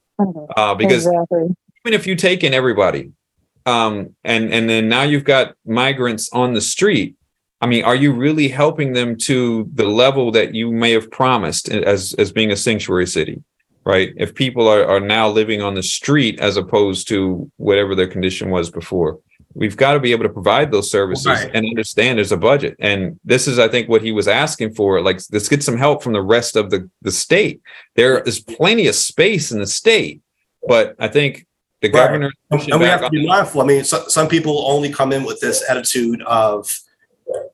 uh, because exactly. even if you take in everybody um and and then now you've got migrants on the street i mean are you really helping them to the level that you may have promised as as being a sanctuary city right if people are, are now living on the street as opposed to whatever their condition was before we've got to be able to provide those services Right. and understand there's a budget and this is i think what he was asking for like let's get some help from the rest of the the state there is plenty of space in the state but i think the Right. governor And we have to be mindful. I mean, so, some people only come in with this attitude of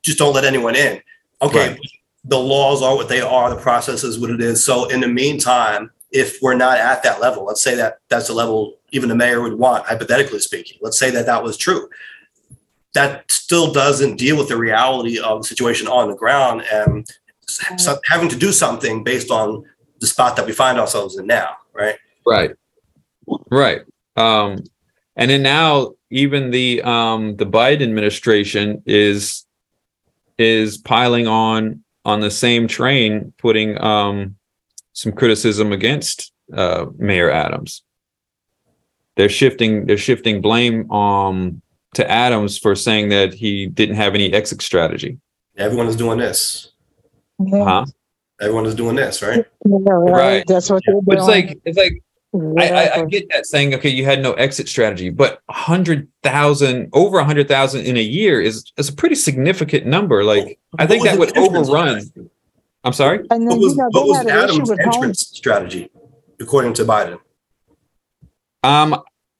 just don't let anyone in. Okay, Right. the laws are what they are, the process is what it is. So in the meantime, if we're not at that level, let's say that that's the level even the mayor would want, hypothetically speaking. Let's say that that was true. That still doesn't deal with the reality of the situation on the ground and so having to do something based on the spot that we find ourselves in now, right? Right. Right. Um, and then now even the um the Biden administration is is piling on on the same train, putting um some criticism against uh Mayor Adams. They're shifting they're shifting blame um to Adams for saying that he didn't have any exit strategy. Everyone is doing this. Yeah, Huh? Everyone is doing this, right? yeah, right. Right. That's what they're doing. But it's like it's like I, I, I get that saying, okay, you had no exit strategy, but a hundred thousand, over a hundred thousand in a year is is a pretty significant number. Like I think that would the entrance overrun. Strategy? I'm sorry. And What then, was, you know, what they was had an issue Adams' with homes. entrance strategy, according to Biden? Um,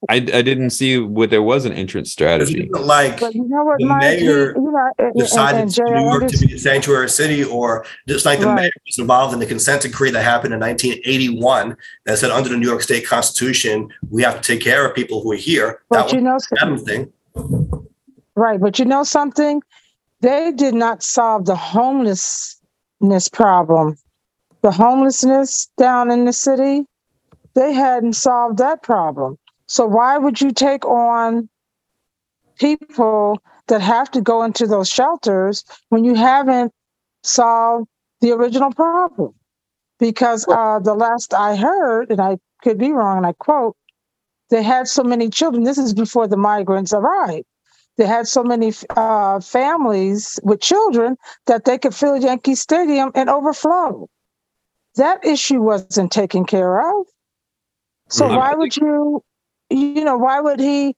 I I didn't see what there was an entrance Because strategy. didn't like But you know what, The Mike? He- mayor you know, and- and- decided and to Jay, New I York to be a sanctuary city, or just like the Right. mayor was involved in the consent decree that happened in 1981 that said under the New York State Constitution we have to take care of people who are here. That But was you know, the Adams thing. right? But you know something? They did not solve the homelessness problem. The homelessness down in the city, they hadn't solved that problem. So why would you take on people that have to go into those shelters when you haven't solved the original problem? Because uh, the last I heard, and I could be wrong, and I quote, they had so many children. This is before the migrants arrived. They had so many uh, families with children that they could fill Yankee Stadium and overflow. That issue wasn't taken care of. So Mhm. why would you, you know, why would he?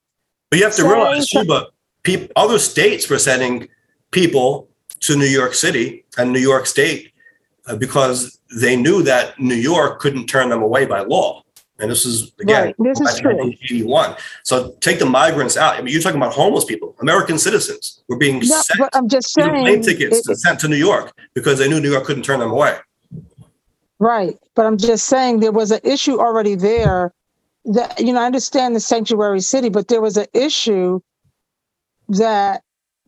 But you have to So- realize, Sheba, peop other states were sending people to New York City and New York State uh, because they knew that New York couldn't turn them away by law. And this is again, Right, this is true. 1981. So take the migrants out. I mean, you're talking about homeless people, American citizens were being No, sent I'm just saying. plane tickets it- sent to New York because they knew New York couldn't turn them away. Right, but I'm just saying there was an issue already there. That you know, I understand the sanctuary city, but there was an issue that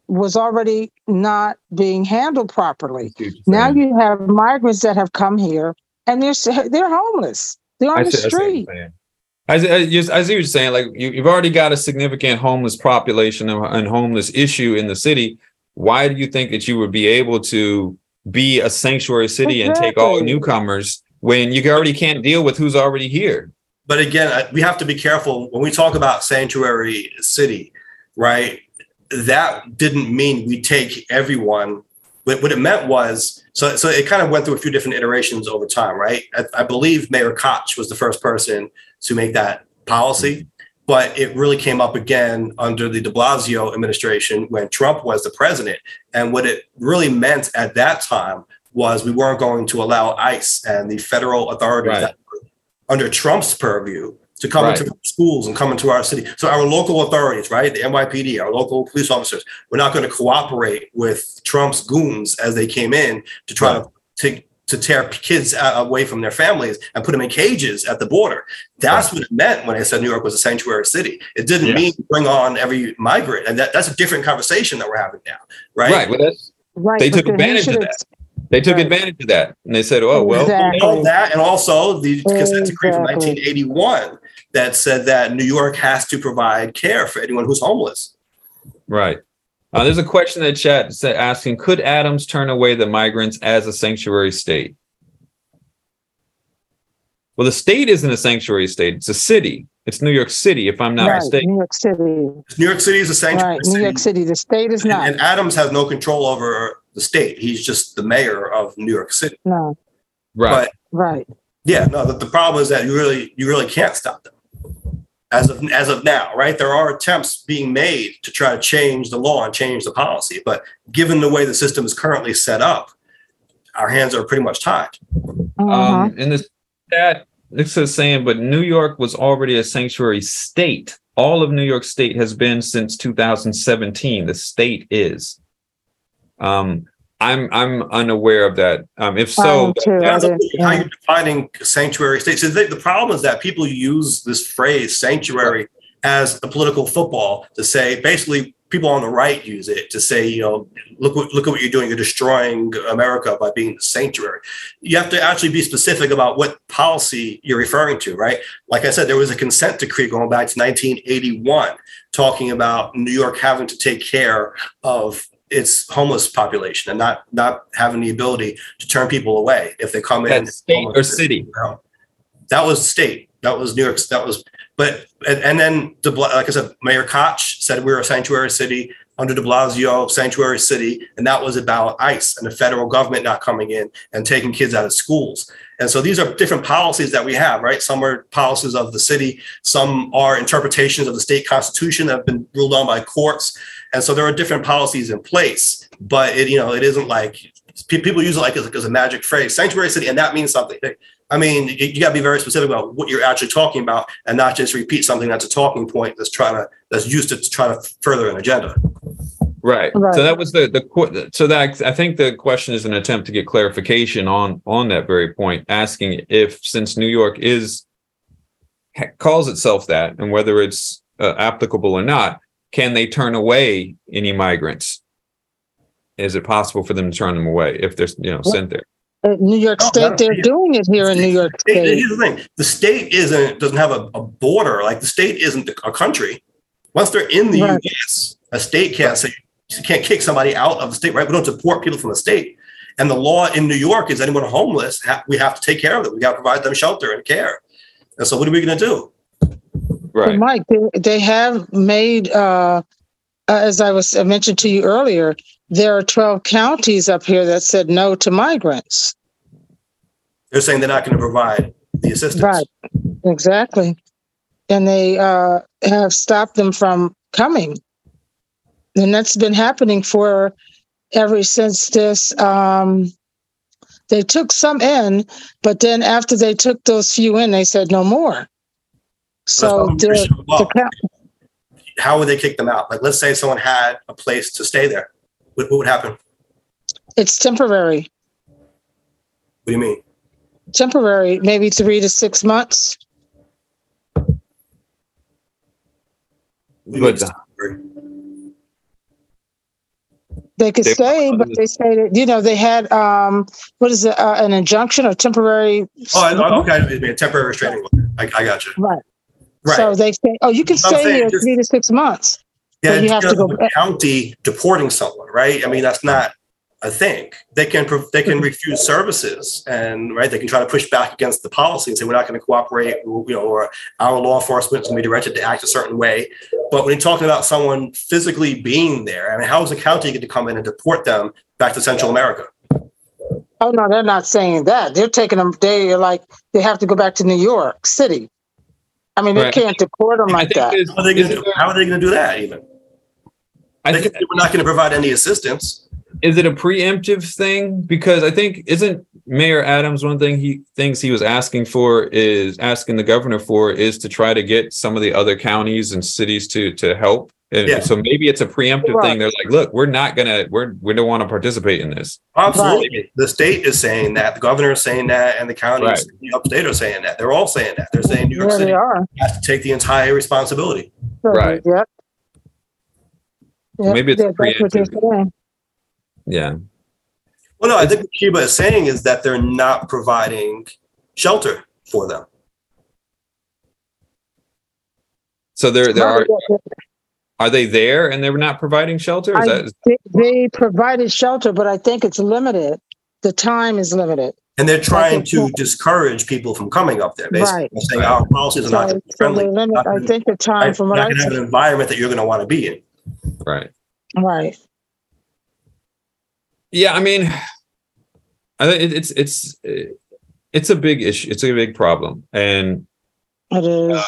was already not being handled properly. Now you have migrants that have come here and they're they're homeless. They're on I the see, I see what you're street. saying. I see, uh, I, just, I see what you're saying. Like you, you've already got a significant homeless population and, and homeless issue in the city. Why do you think that you would be able to be a sanctuary city and take all newcomers when you already can't deal with who's already here? But again, I- we have to be careful when we talk about sanctuary city, right? That didn't mean we take everyone. What, what it meant was so so it kind of went through a few different iterations over time, right? I, I believe Mayor Koch was the first person to make that policy, mm-hmm. but it really came up again under the De Blasio administration when Trump was the president. And what it really meant at that time was we weren't going to allow ICE and the federal authorities Right. under Trump's purview to come Right. into schools and come into our city. So our local authorities, right, the NYPD, our local police officers, we're not going to cooperate with Trump's goons as they came in to try to take to tear kids away from their families and put them in cages at the border. That's what it meant when I said New York was a sanctuary city. It didn't Yes. mean bring on every migrant, and that, that's a different conversation that we're having now, right? Right. Well, that's, Right. They but took advantage of that. they took Right. advantage of that and they said, oh, well, Exactly. All that, and also the consent decree from 1981 that said that New York has to provide care for anyone who's homeless. Right. Uh, there's a question in the chat asking, could Adams turn away the migrants as a sanctuary state? Well, the state isn't a sanctuary state. It's a city. It's New York City, if I'm not Right, mistaken. New York City. New York City is a sanctuary Right, New York city. City. The state is And, not. and Adams has no control over the state. He's just the mayor of New York City. No, Right. But, right. Yeah, no, the, the problem is that you really you really can't stop them. As of as of now, right? There are attempts being made to try to change the law and change the policy, but given the way the system is currently set up, our hands are pretty much tied. Mhm. Um, in this chat, this is saying, but New York was already a sanctuary state. All of New York State has been since 2017. The state is. Um, I'm I'm unaware of that. Um, if so, Um, too, That's how yeah. you're defining sanctuary states. So the, the problem is that people use this phrase sanctuary as a political football to say basically people on the right use it to say, you know, look what look at what you're doing. You're destroying America by being the sanctuary. You have to actually be specific about what policy you're referring to, right? Like I said, there was a consent decree going back to 1981 talking about New York having to take care of its homeless population and not not having the ability to turn people away if they come in. that state or city. That was state. That was New York. That was, but and, and then the like I said, Mayor Koch said we were a sanctuary city under De Blasio, sanctuary city, and that was about ICE and the federal government not coming in and taking kids out of schools. And so these are different policies that we have, right? Some are policies of the city, some are interpretations of the state constitution that have been ruled on by courts, and so there are different policies in place. But it, you know, it isn't like people use it like as, as a magic phrase, sanctuary city, and that means something. I mean, you, you got to be very specific about what you're actually talking about, and not just repeat something that's a talking point that's trying to that's used to try to further an agenda. Right. Right. So that was the the so that I think the question is an attempt to get clarification on on that very point, asking if since New York is calls itself that, and whether it's uh, applicable or not, can they turn away any migrants? Is it possible for them to turn them away if they're you know sent there? Uh, New York No, State, they're doing it here in New York State. Here's the thing: the state isn't doesn't have a, a border. Like the state isn't a country. Once they're in the Right. U.S., a state can't say you can't kick somebody out of the state. Right? We don't deport people from the state. And the law in New York is anyone homeless, ha- we have to take care of them. We got to provide them shelter and care. And so, what are we going to do? But Right. Mike, they, they have made, uh, uh, as I was I mentioned to you earlier, there are 12 counties up here that said no to migrants. They're saying they're not going to provide the assistance. Right. Exactly. And they uh, have stopped them from coming. And that's been happening for ever since this. Um, they took some in, but then after they took those few in, they said no more. So Let's the, push the up. How would they kick them out? Like, let's say someone had a place to stay there. What, what would happen? It's temporary, What do you mean? temporary, maybe three to six months. What do you But? They could They- stay, but they say that, you know, they had, um, what is it, uh, an injunction or temporary? Oh, okay, I mean, a temporary restraining order. I, I got you. Right. Right. So they say, oh, you can stay here just- three to six months. Yeah, But you have to go the county deporting someone, right? I mean, that's not a thing. They can they can mm-hmm. refuse services, and right, they can try to push back against the policy and say we're not going to cooperate. You know, or our law enforcement is going to be directed to act a certain way. But when you're talking about someone physically being there, I mean, how is the county going to come in and deport them back to Central America? Oh, no, they're not saying that. They're taking them, they're like, they have to go back to New York City. I mean, they can't deport them like that. How are they going to there- they going to do that? Even I they think- can, we're not going to provide any assistance. is it a preemptive thing? Because I think isn't Mayor Adams one thing he thinks he was asking for is asking the governor for is to try to get some of the other counties and cities to to help. And Yeah. so maybe it's a preemptive Right. thing. They're like, look, we're not gonna, we're we don't want to participate in this. Absolutely. The state is saying that, the governor is saying that, and the counties, Right. the upstate are saying that. They're all saying that. They're saying New York Yeah, City they are. has to take the entire responsibility. Right. Yep. Yep, Maybe it's yeah, they're preemptive. Yeah. Well, no, I think what Sheba is saying is that they're not providing shelter for them. So there there are No, are they there and they're not providing shelter? Is I- that They, they provided shelter, but I think it's limited. The time is limited. And they're trying to cool. discourage people from coming up there, basically. Right. They're saying our policies are not So, gonna so friendly. they limit, not I think the time Right? from what not I have an environment that you're going to want to be in. right? Right. Yeah, I mean, I think it's it's it's a big issue. It's a big problem, and It is.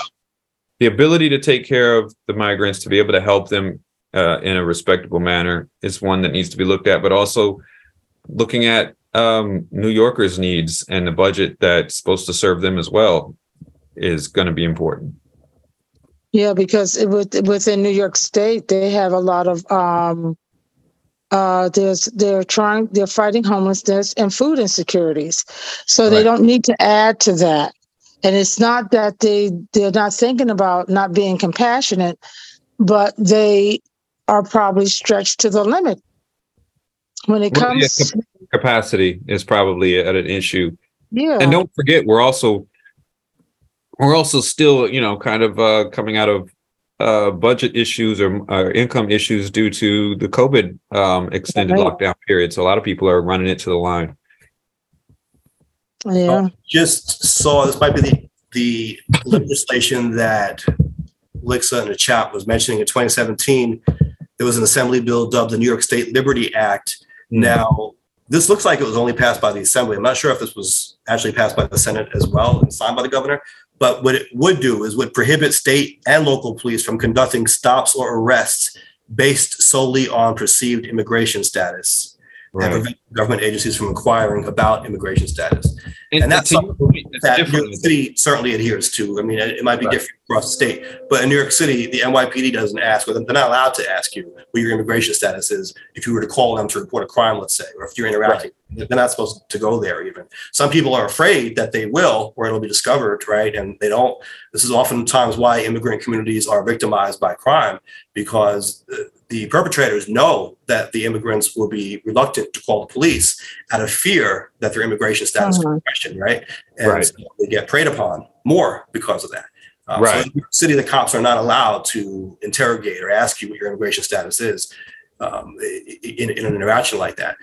The ability to take care of the migrants to be able to help them uh, in a respectable manner is one that needs to be looked at. But also looking at um, New Yorkers' needs and the budget that's supposed to serve them as well is going to be important. Yeah, because it, with, within New York State, they have a lot of um, uh, there's they're trying they're fighting homelessness and food insecurities, so they don't need to add to that. And it's not that they they're not thinking about not being compassionate, but they are probably stretched to the limit when it Well, yeah, comes. Capacity is probably at an issue. Yeah, and don't forget we're also we're also still you know kind of uh coming out of uh budget issues or uh, income issues due to the covid um extended Right. lockdown period so a lot of people are running it to the line yeah, Just saw, this might be the, the legislation that Lixa in the chat was mentioning in 2017. There was an assembly bill dubbed the New York State Liberty Act. Hmm. Now, this looks like it was only passed by the assembly. I'm not sure if this was actually passed by the Senate as well and signed by the governor. But what it would do is would prohibit state and local police from conducting stops or arrests based solely on perceived immigration status and right. prevent government agencies from inquiring about immigration status and that's something point, it's that New. York City certainly adheres to. I mean, it, it might be Right. different across the state, but in New York City, the NYPD doesn't ask, or they're not allowed to ask you what your immigration status is if you were to call them to report a crime, let's say, or if you're interacting. They're not supposed to go there even. Some people are afraid that they will, or it'll be discovered, right? And they don't. This is oftentimes why immigrant communities are victimized by crime because the, the perpetrators know that the immigrants will be reluctant to call the police out of fear that their immigration status Uh-huh. Is questioned, right? And Right. so they get preyed upon more because of that. Uh, Right. So in New York City, the cops are not allowed to interrogate or ask you what your immigration status is um, in, in an interaction like that.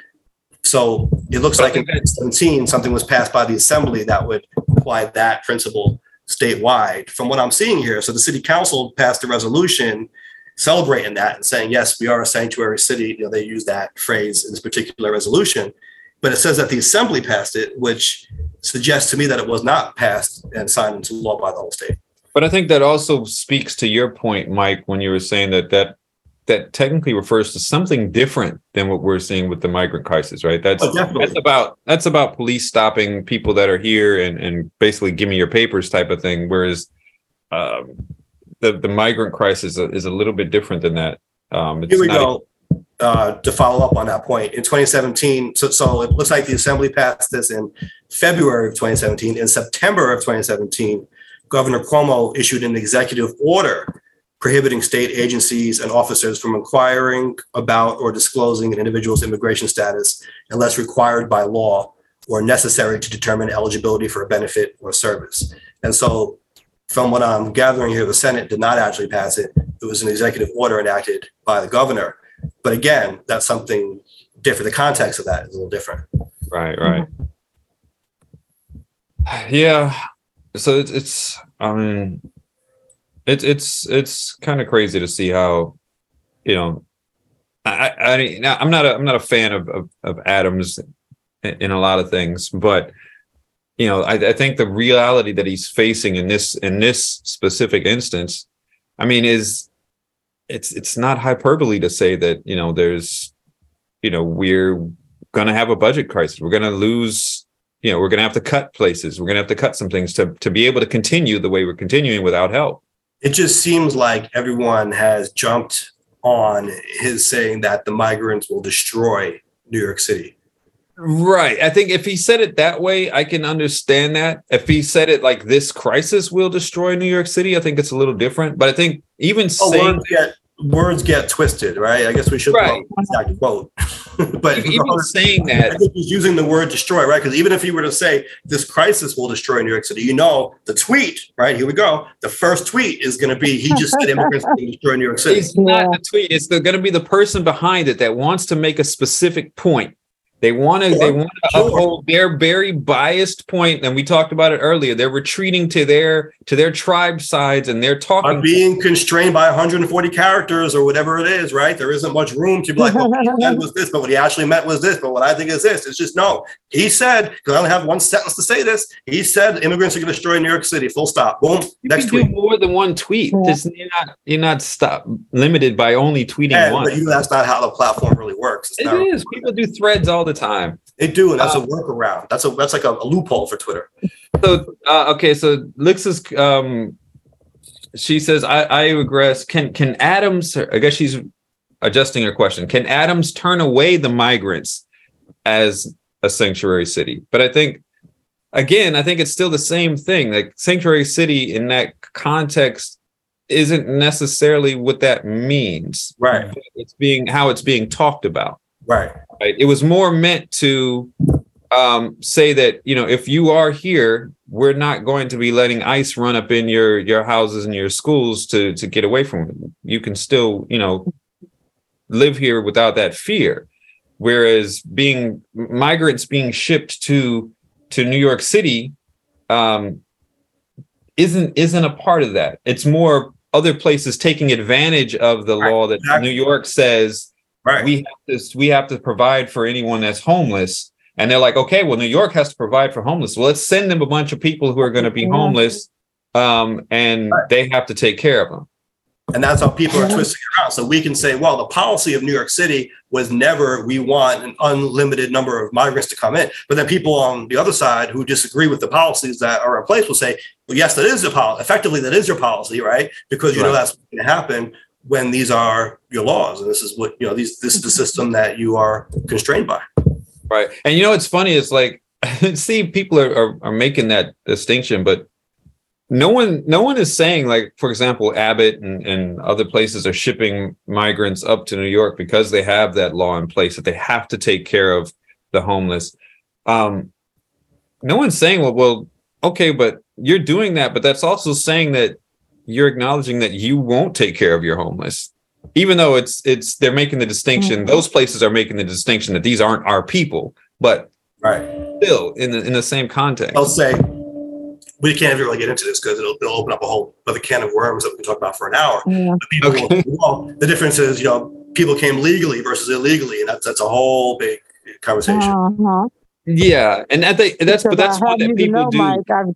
So it looks But like in think 2017, something was passed by the assembly that would apply that principle statewide. From what I'm seeing here, so the city council passed a resolution celebrating that and saying, yes, we are a sanctuary city. You know, they use that phrase in this particular resolution. But it says that the assembly passed it, which suggests to me that it was not passed and signed into law by the whole state. But I think that also speaks to your point, Mike, when you were saying that that that technically refers to something different than what we're seeing with the migrant crisis, right? That's Oh, that's about that's about police stopping people that are here and and basically give me your papers type of thing. Whereas um, the the migrant crisis is a little bit different than that. Um, it's Here we not- go. Uh, to follow up on that point, in 2017, so, so it looks like the assembly passed this in February of 2017. In September of 2017, Governor Cuomo issued an executive order prohibiting state agencies and officers from inquiring about or disclosing an individual's immigration status unless required by law or necessary to determine eligibility for a benefit or service. And so from what I'm gathering here, the Senate did not actually pass it. It was an executive order enacted by the governor. But again, that's something different. The context of that is a little different. Right, right. Yeah. So it's it's I mean it's it's it's kind of crazy to see how you know I I, I'm not a I'm not a fan of of, of Adams in, in a lot of things, but you know I, I think the reality that he's facing in this in this specific instance, I mean, is it's it's not hyperbole to say that you know there's you know we're going to have a budget crisis. We're going to lose, you know, we're going to have to cut places. We're going to have to cut some things to to be able to continue the way we're continuing without help. It just seems like everyone has jumped on his saying that the migrants will destroy New York City. Right. I think if he said it that way, I can understand that. If he said it like this crisis will destroy New York City, I think it's a little different. But I think even Oh, saying words get words get twisted, right? I guess we should Right. exact quote. but even saying I that, think he's using the word destroy, right? Because even if he were to say this crisis will destroy New York City, you know, the tweet, right? Here we go. The first tweet is going to be he just said immigrants will destroy New York City. it's not the tweet. It's going to be the person behind it that wants to make a specific point. They want to. They want to sure. uphold their very biased point, and we talked about it earlier. They're retreating to their to their tribe sides, and they're Are talking. being constrained by 140 characters or whatever it is, right? There isn't much room to be like, well, what he said was this, but what he actually meant was this, but what I think is this. It's just no. He said, because I only have one sentence to say this. He said immigrants are going to destroy New York City. Full stop. Boom. you Next can do tweet. more than one tweet. Yeah. This, you're not. You're not stop limited by only tweeting And, one. but you know, that's not how the platform really works. It's It not- is. People do threads all the time. They do, and that's Uh, a workaround. That's a that's like a, a loophole for Twitter. So uh, okay, so Lix is um she says I I regress. Can can Adams I guess she's adjusting her question. Can Adams turn away the migrants as a sanctuary city? But I think again, I think it's still the same thing. Like sanctuary city in that context isn't necessarily what that means. Right. It's being how it's being talked about. Right. right? It was more meant to um, say that you know if you are here, we're not going to be letting ICE run up in your your houses and your schools to to get away from it. You can still you know live here without that fear. Whereas being migrants being shipped to to New York City um, isn't isn't a part of that. It's more other places taking advantage of the law that exactly. New York says Right. we have to we have to provide for anyone that's homeless and they're like okay well new york has to provide for homeless well let's send them a bunch of people who are going to be homeless um and Right. they have to take care of them And that's how people are twisting it around. So we can say, well, the policy of New York City was never we want an unlimited number of migrants to come in. But then people on the other side who disagree with the policies that are in place will say, well, yes, that is the policy. Effectively, that is your policy, right? Because you know that's going to happen when these are your laws, and this is what you know. These this is the system that you are constrained by. right and you know what's funny is like see people are, are are making that distinction but no one no one is saying like for example abbott and, and other places are shipping migrants up to new york because they have that law in place that they have to take care of the homeless um no one's saying well well okay but you're doing that but that's also saying that you're acknowledging that you won't take care of your homeless even though it's it's they're making the distinction Mhm. those places are making the distinction that these aren't our people but Right. still in the, in the same context I'll say we can't really get into this because it'll, it'll open up a whole other can of worms that we can talk about for an hour. Yeah. But people, Okay. well, the difference is, you know, people came legally versus illegally, and that's that's a whole big conversation. Uh-huh. yeah and I think that's but that's I one have that people know, do Mike, I've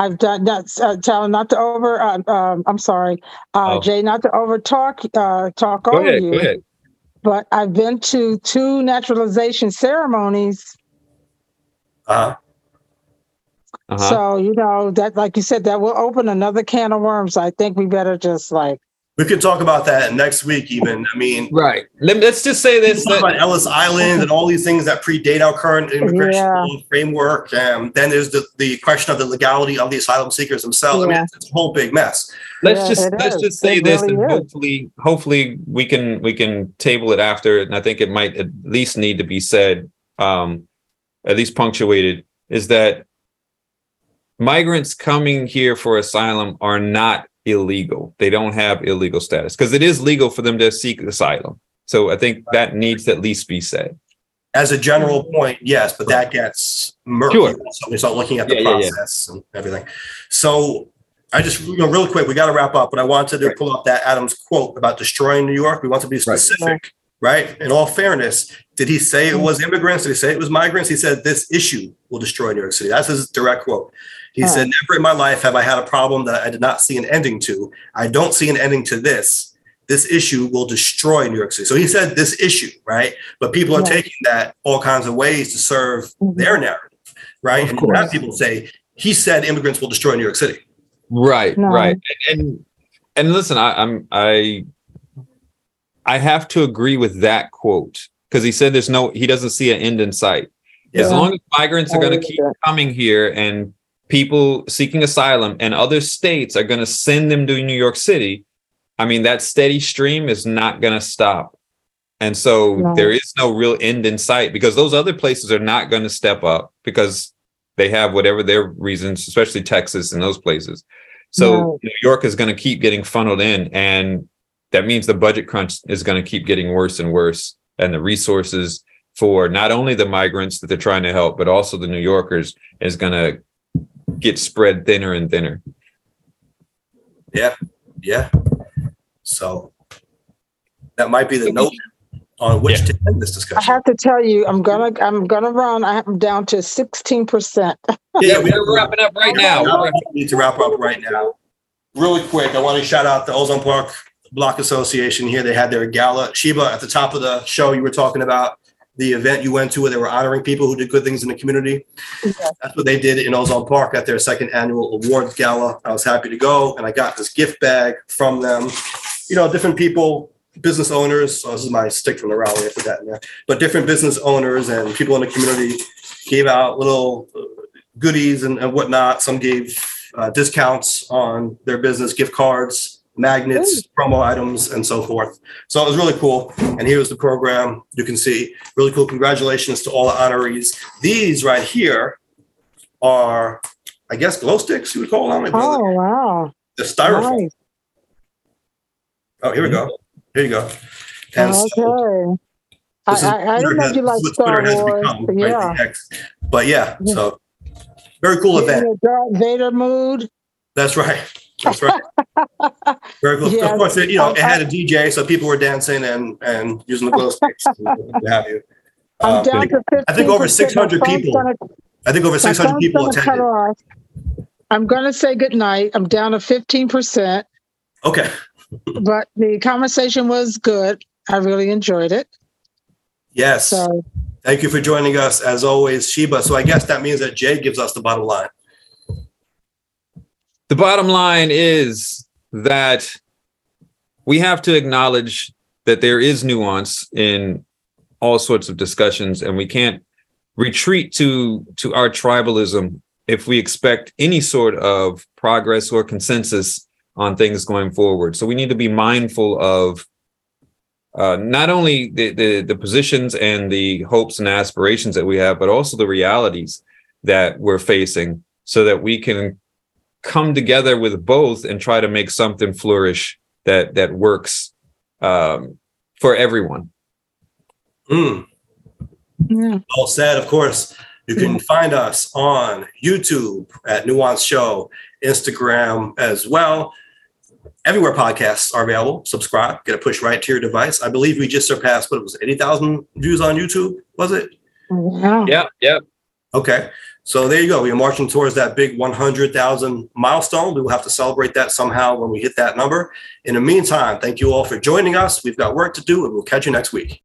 I've done not uh, tell not to over. Uh, um, I'm sorry, uh, Oh. Jay, not to over talk uh, talk go over ahead you. go ahead But I've been to two naturalization ceremonies Uh, Uh-huh. So, you know, that, like you said, that will open another can of worms. I think we better just like, We could talk about that next week even. I mean, Right. Let, us just say this. that- about Ellis Island and all these things that predate our current immigration Yeah. framework. And then there's the, the question of the legality of the asylum seekers themselves. I mean, it's a whole big mess. let's Yeah, just let's is. just say It this really and is. hopefully hopefully we can we can table it after and i think it might at least need to be said um at least punctuated is that migrants coming here for asylum are not illegal they don't have illegal status because it is legal for them to seek asylum so i think that needs to at least be said As a general point, yes, but that gets murky. Sure. So we start looking at the Yeah, yeah, yeah. process and everything. So I just, you know, real quick, we got to wrap up, but I wanted to Right. pull up that Adams quote about destroying New York. We want to be specific, right? In all fairness, did he say it mm-hmm. was immigrants? Did he say it was migrants? He said this issue will destroy New York City. That's his direct quote. He Huh. said, never in my life have I had a problem that I did not see an ending to. I don't see an ending to this. This issue will destroy New York City. So he said this issue, right? But people are Yeah. taking that all kinds of ways to serve Mhm. their narrative, right? Of and you have course. people say, he said immigrants will destroy New York City. right No. right and, and and listen i i'm i i have to agree with that quote because he said there's no he doesn't see an end in sight as long as migrants are going to keep coming here and people seeking asylum and other states are going to send them to New York City, I mean, that steady stream is not going to stop. And so No. there is no real end in sight because those other places are not going to step up because they have whatever their reasons, especially Texas and those places. So. New York is going to keep getting funneled in. And that means the budget crunch is going to keep getting worse and worse. And the resources for not only the migrants that they're trying to help, but also the New Yorkers is going to get spread thinner and thinner. Yeah. Yeah. So that might be the note on which to end this discussion. I have to tell you, I'm gonna, I'm gonna run. I'm down to sixteen percent. Yeah, we we're wrapping up right now. We're- We need to wrap up right now. Really quick, I want to shout out the Ozone Park Block Association here. They had their gala. Sheba, at the top of the show, you were talking about the event you went to where they were honoring people who did good things in the community. Yes. That's what they did in Ozone Park at their second annual awards gala. I was happy to go and I got this gift bag from them. You know, different people, business owners, oh, this is my stick from the rally, I put that in there. But different business owners and people in the community gave out little uh, goodies and and whatnot. Some gave uh, discounts on their business, gift cards, magnets, promo items, and so forth. So it was really cool. And here's the program. You can see really cool. Congratulations to all the honorees. These right here are, I guess, glow sticks. You would call them. Oh, wow. The styrofoam. Nice. Oh, here we go. Here you go. And so Okay. I, this is I, I didn't know you like Star Wars. become, right, Yeah. But yeah, so very cool event. in a Darth Vader mood. That's right. That's right. Very cool. Yeah. Of course, it, you know, it had a DJ, so people were dancing and and using the glow sticks and have you. I'm uh, down to fifteen. I think over 600 people I think over six hundred people attended. I'm gonna say goodnight. I'm down to fifteen percent, Okay. but the conversation was good. I really enjoyed it. Yes. So Thank you for joining us as always, Sheba. So I guess that means that Jay gives us the bottom line. The bottom line is that we have to acknowledge that there is nuance in all sorts of discussions, and we can't retreat to to our tribalism if we expect any sort of progress or consensus on things going forward. So we need to be mindful of uh, not only the, the the positions and the hopes and aspirations that we have, but also the realities that we're facing, so that we can come together with both and try to make something flourish that that works um, for everyone. Hmm. yeah. All said, of course, you can find us on YouTube at Nuance Show, Instagram as well. Everywhere podcasts are available. Subscribe, get a push right to your device. I believe we just surpassed what it was, 80,000 views on YouTube, was it? Wow. Yeah, yeah. Okay. So there you go. We are marching towards that big 100,000 milestone. We will have to celebrate that somehow when we hit that number. In the meantime, thank you all for joining us. We've got work to do and we'll catch you next week.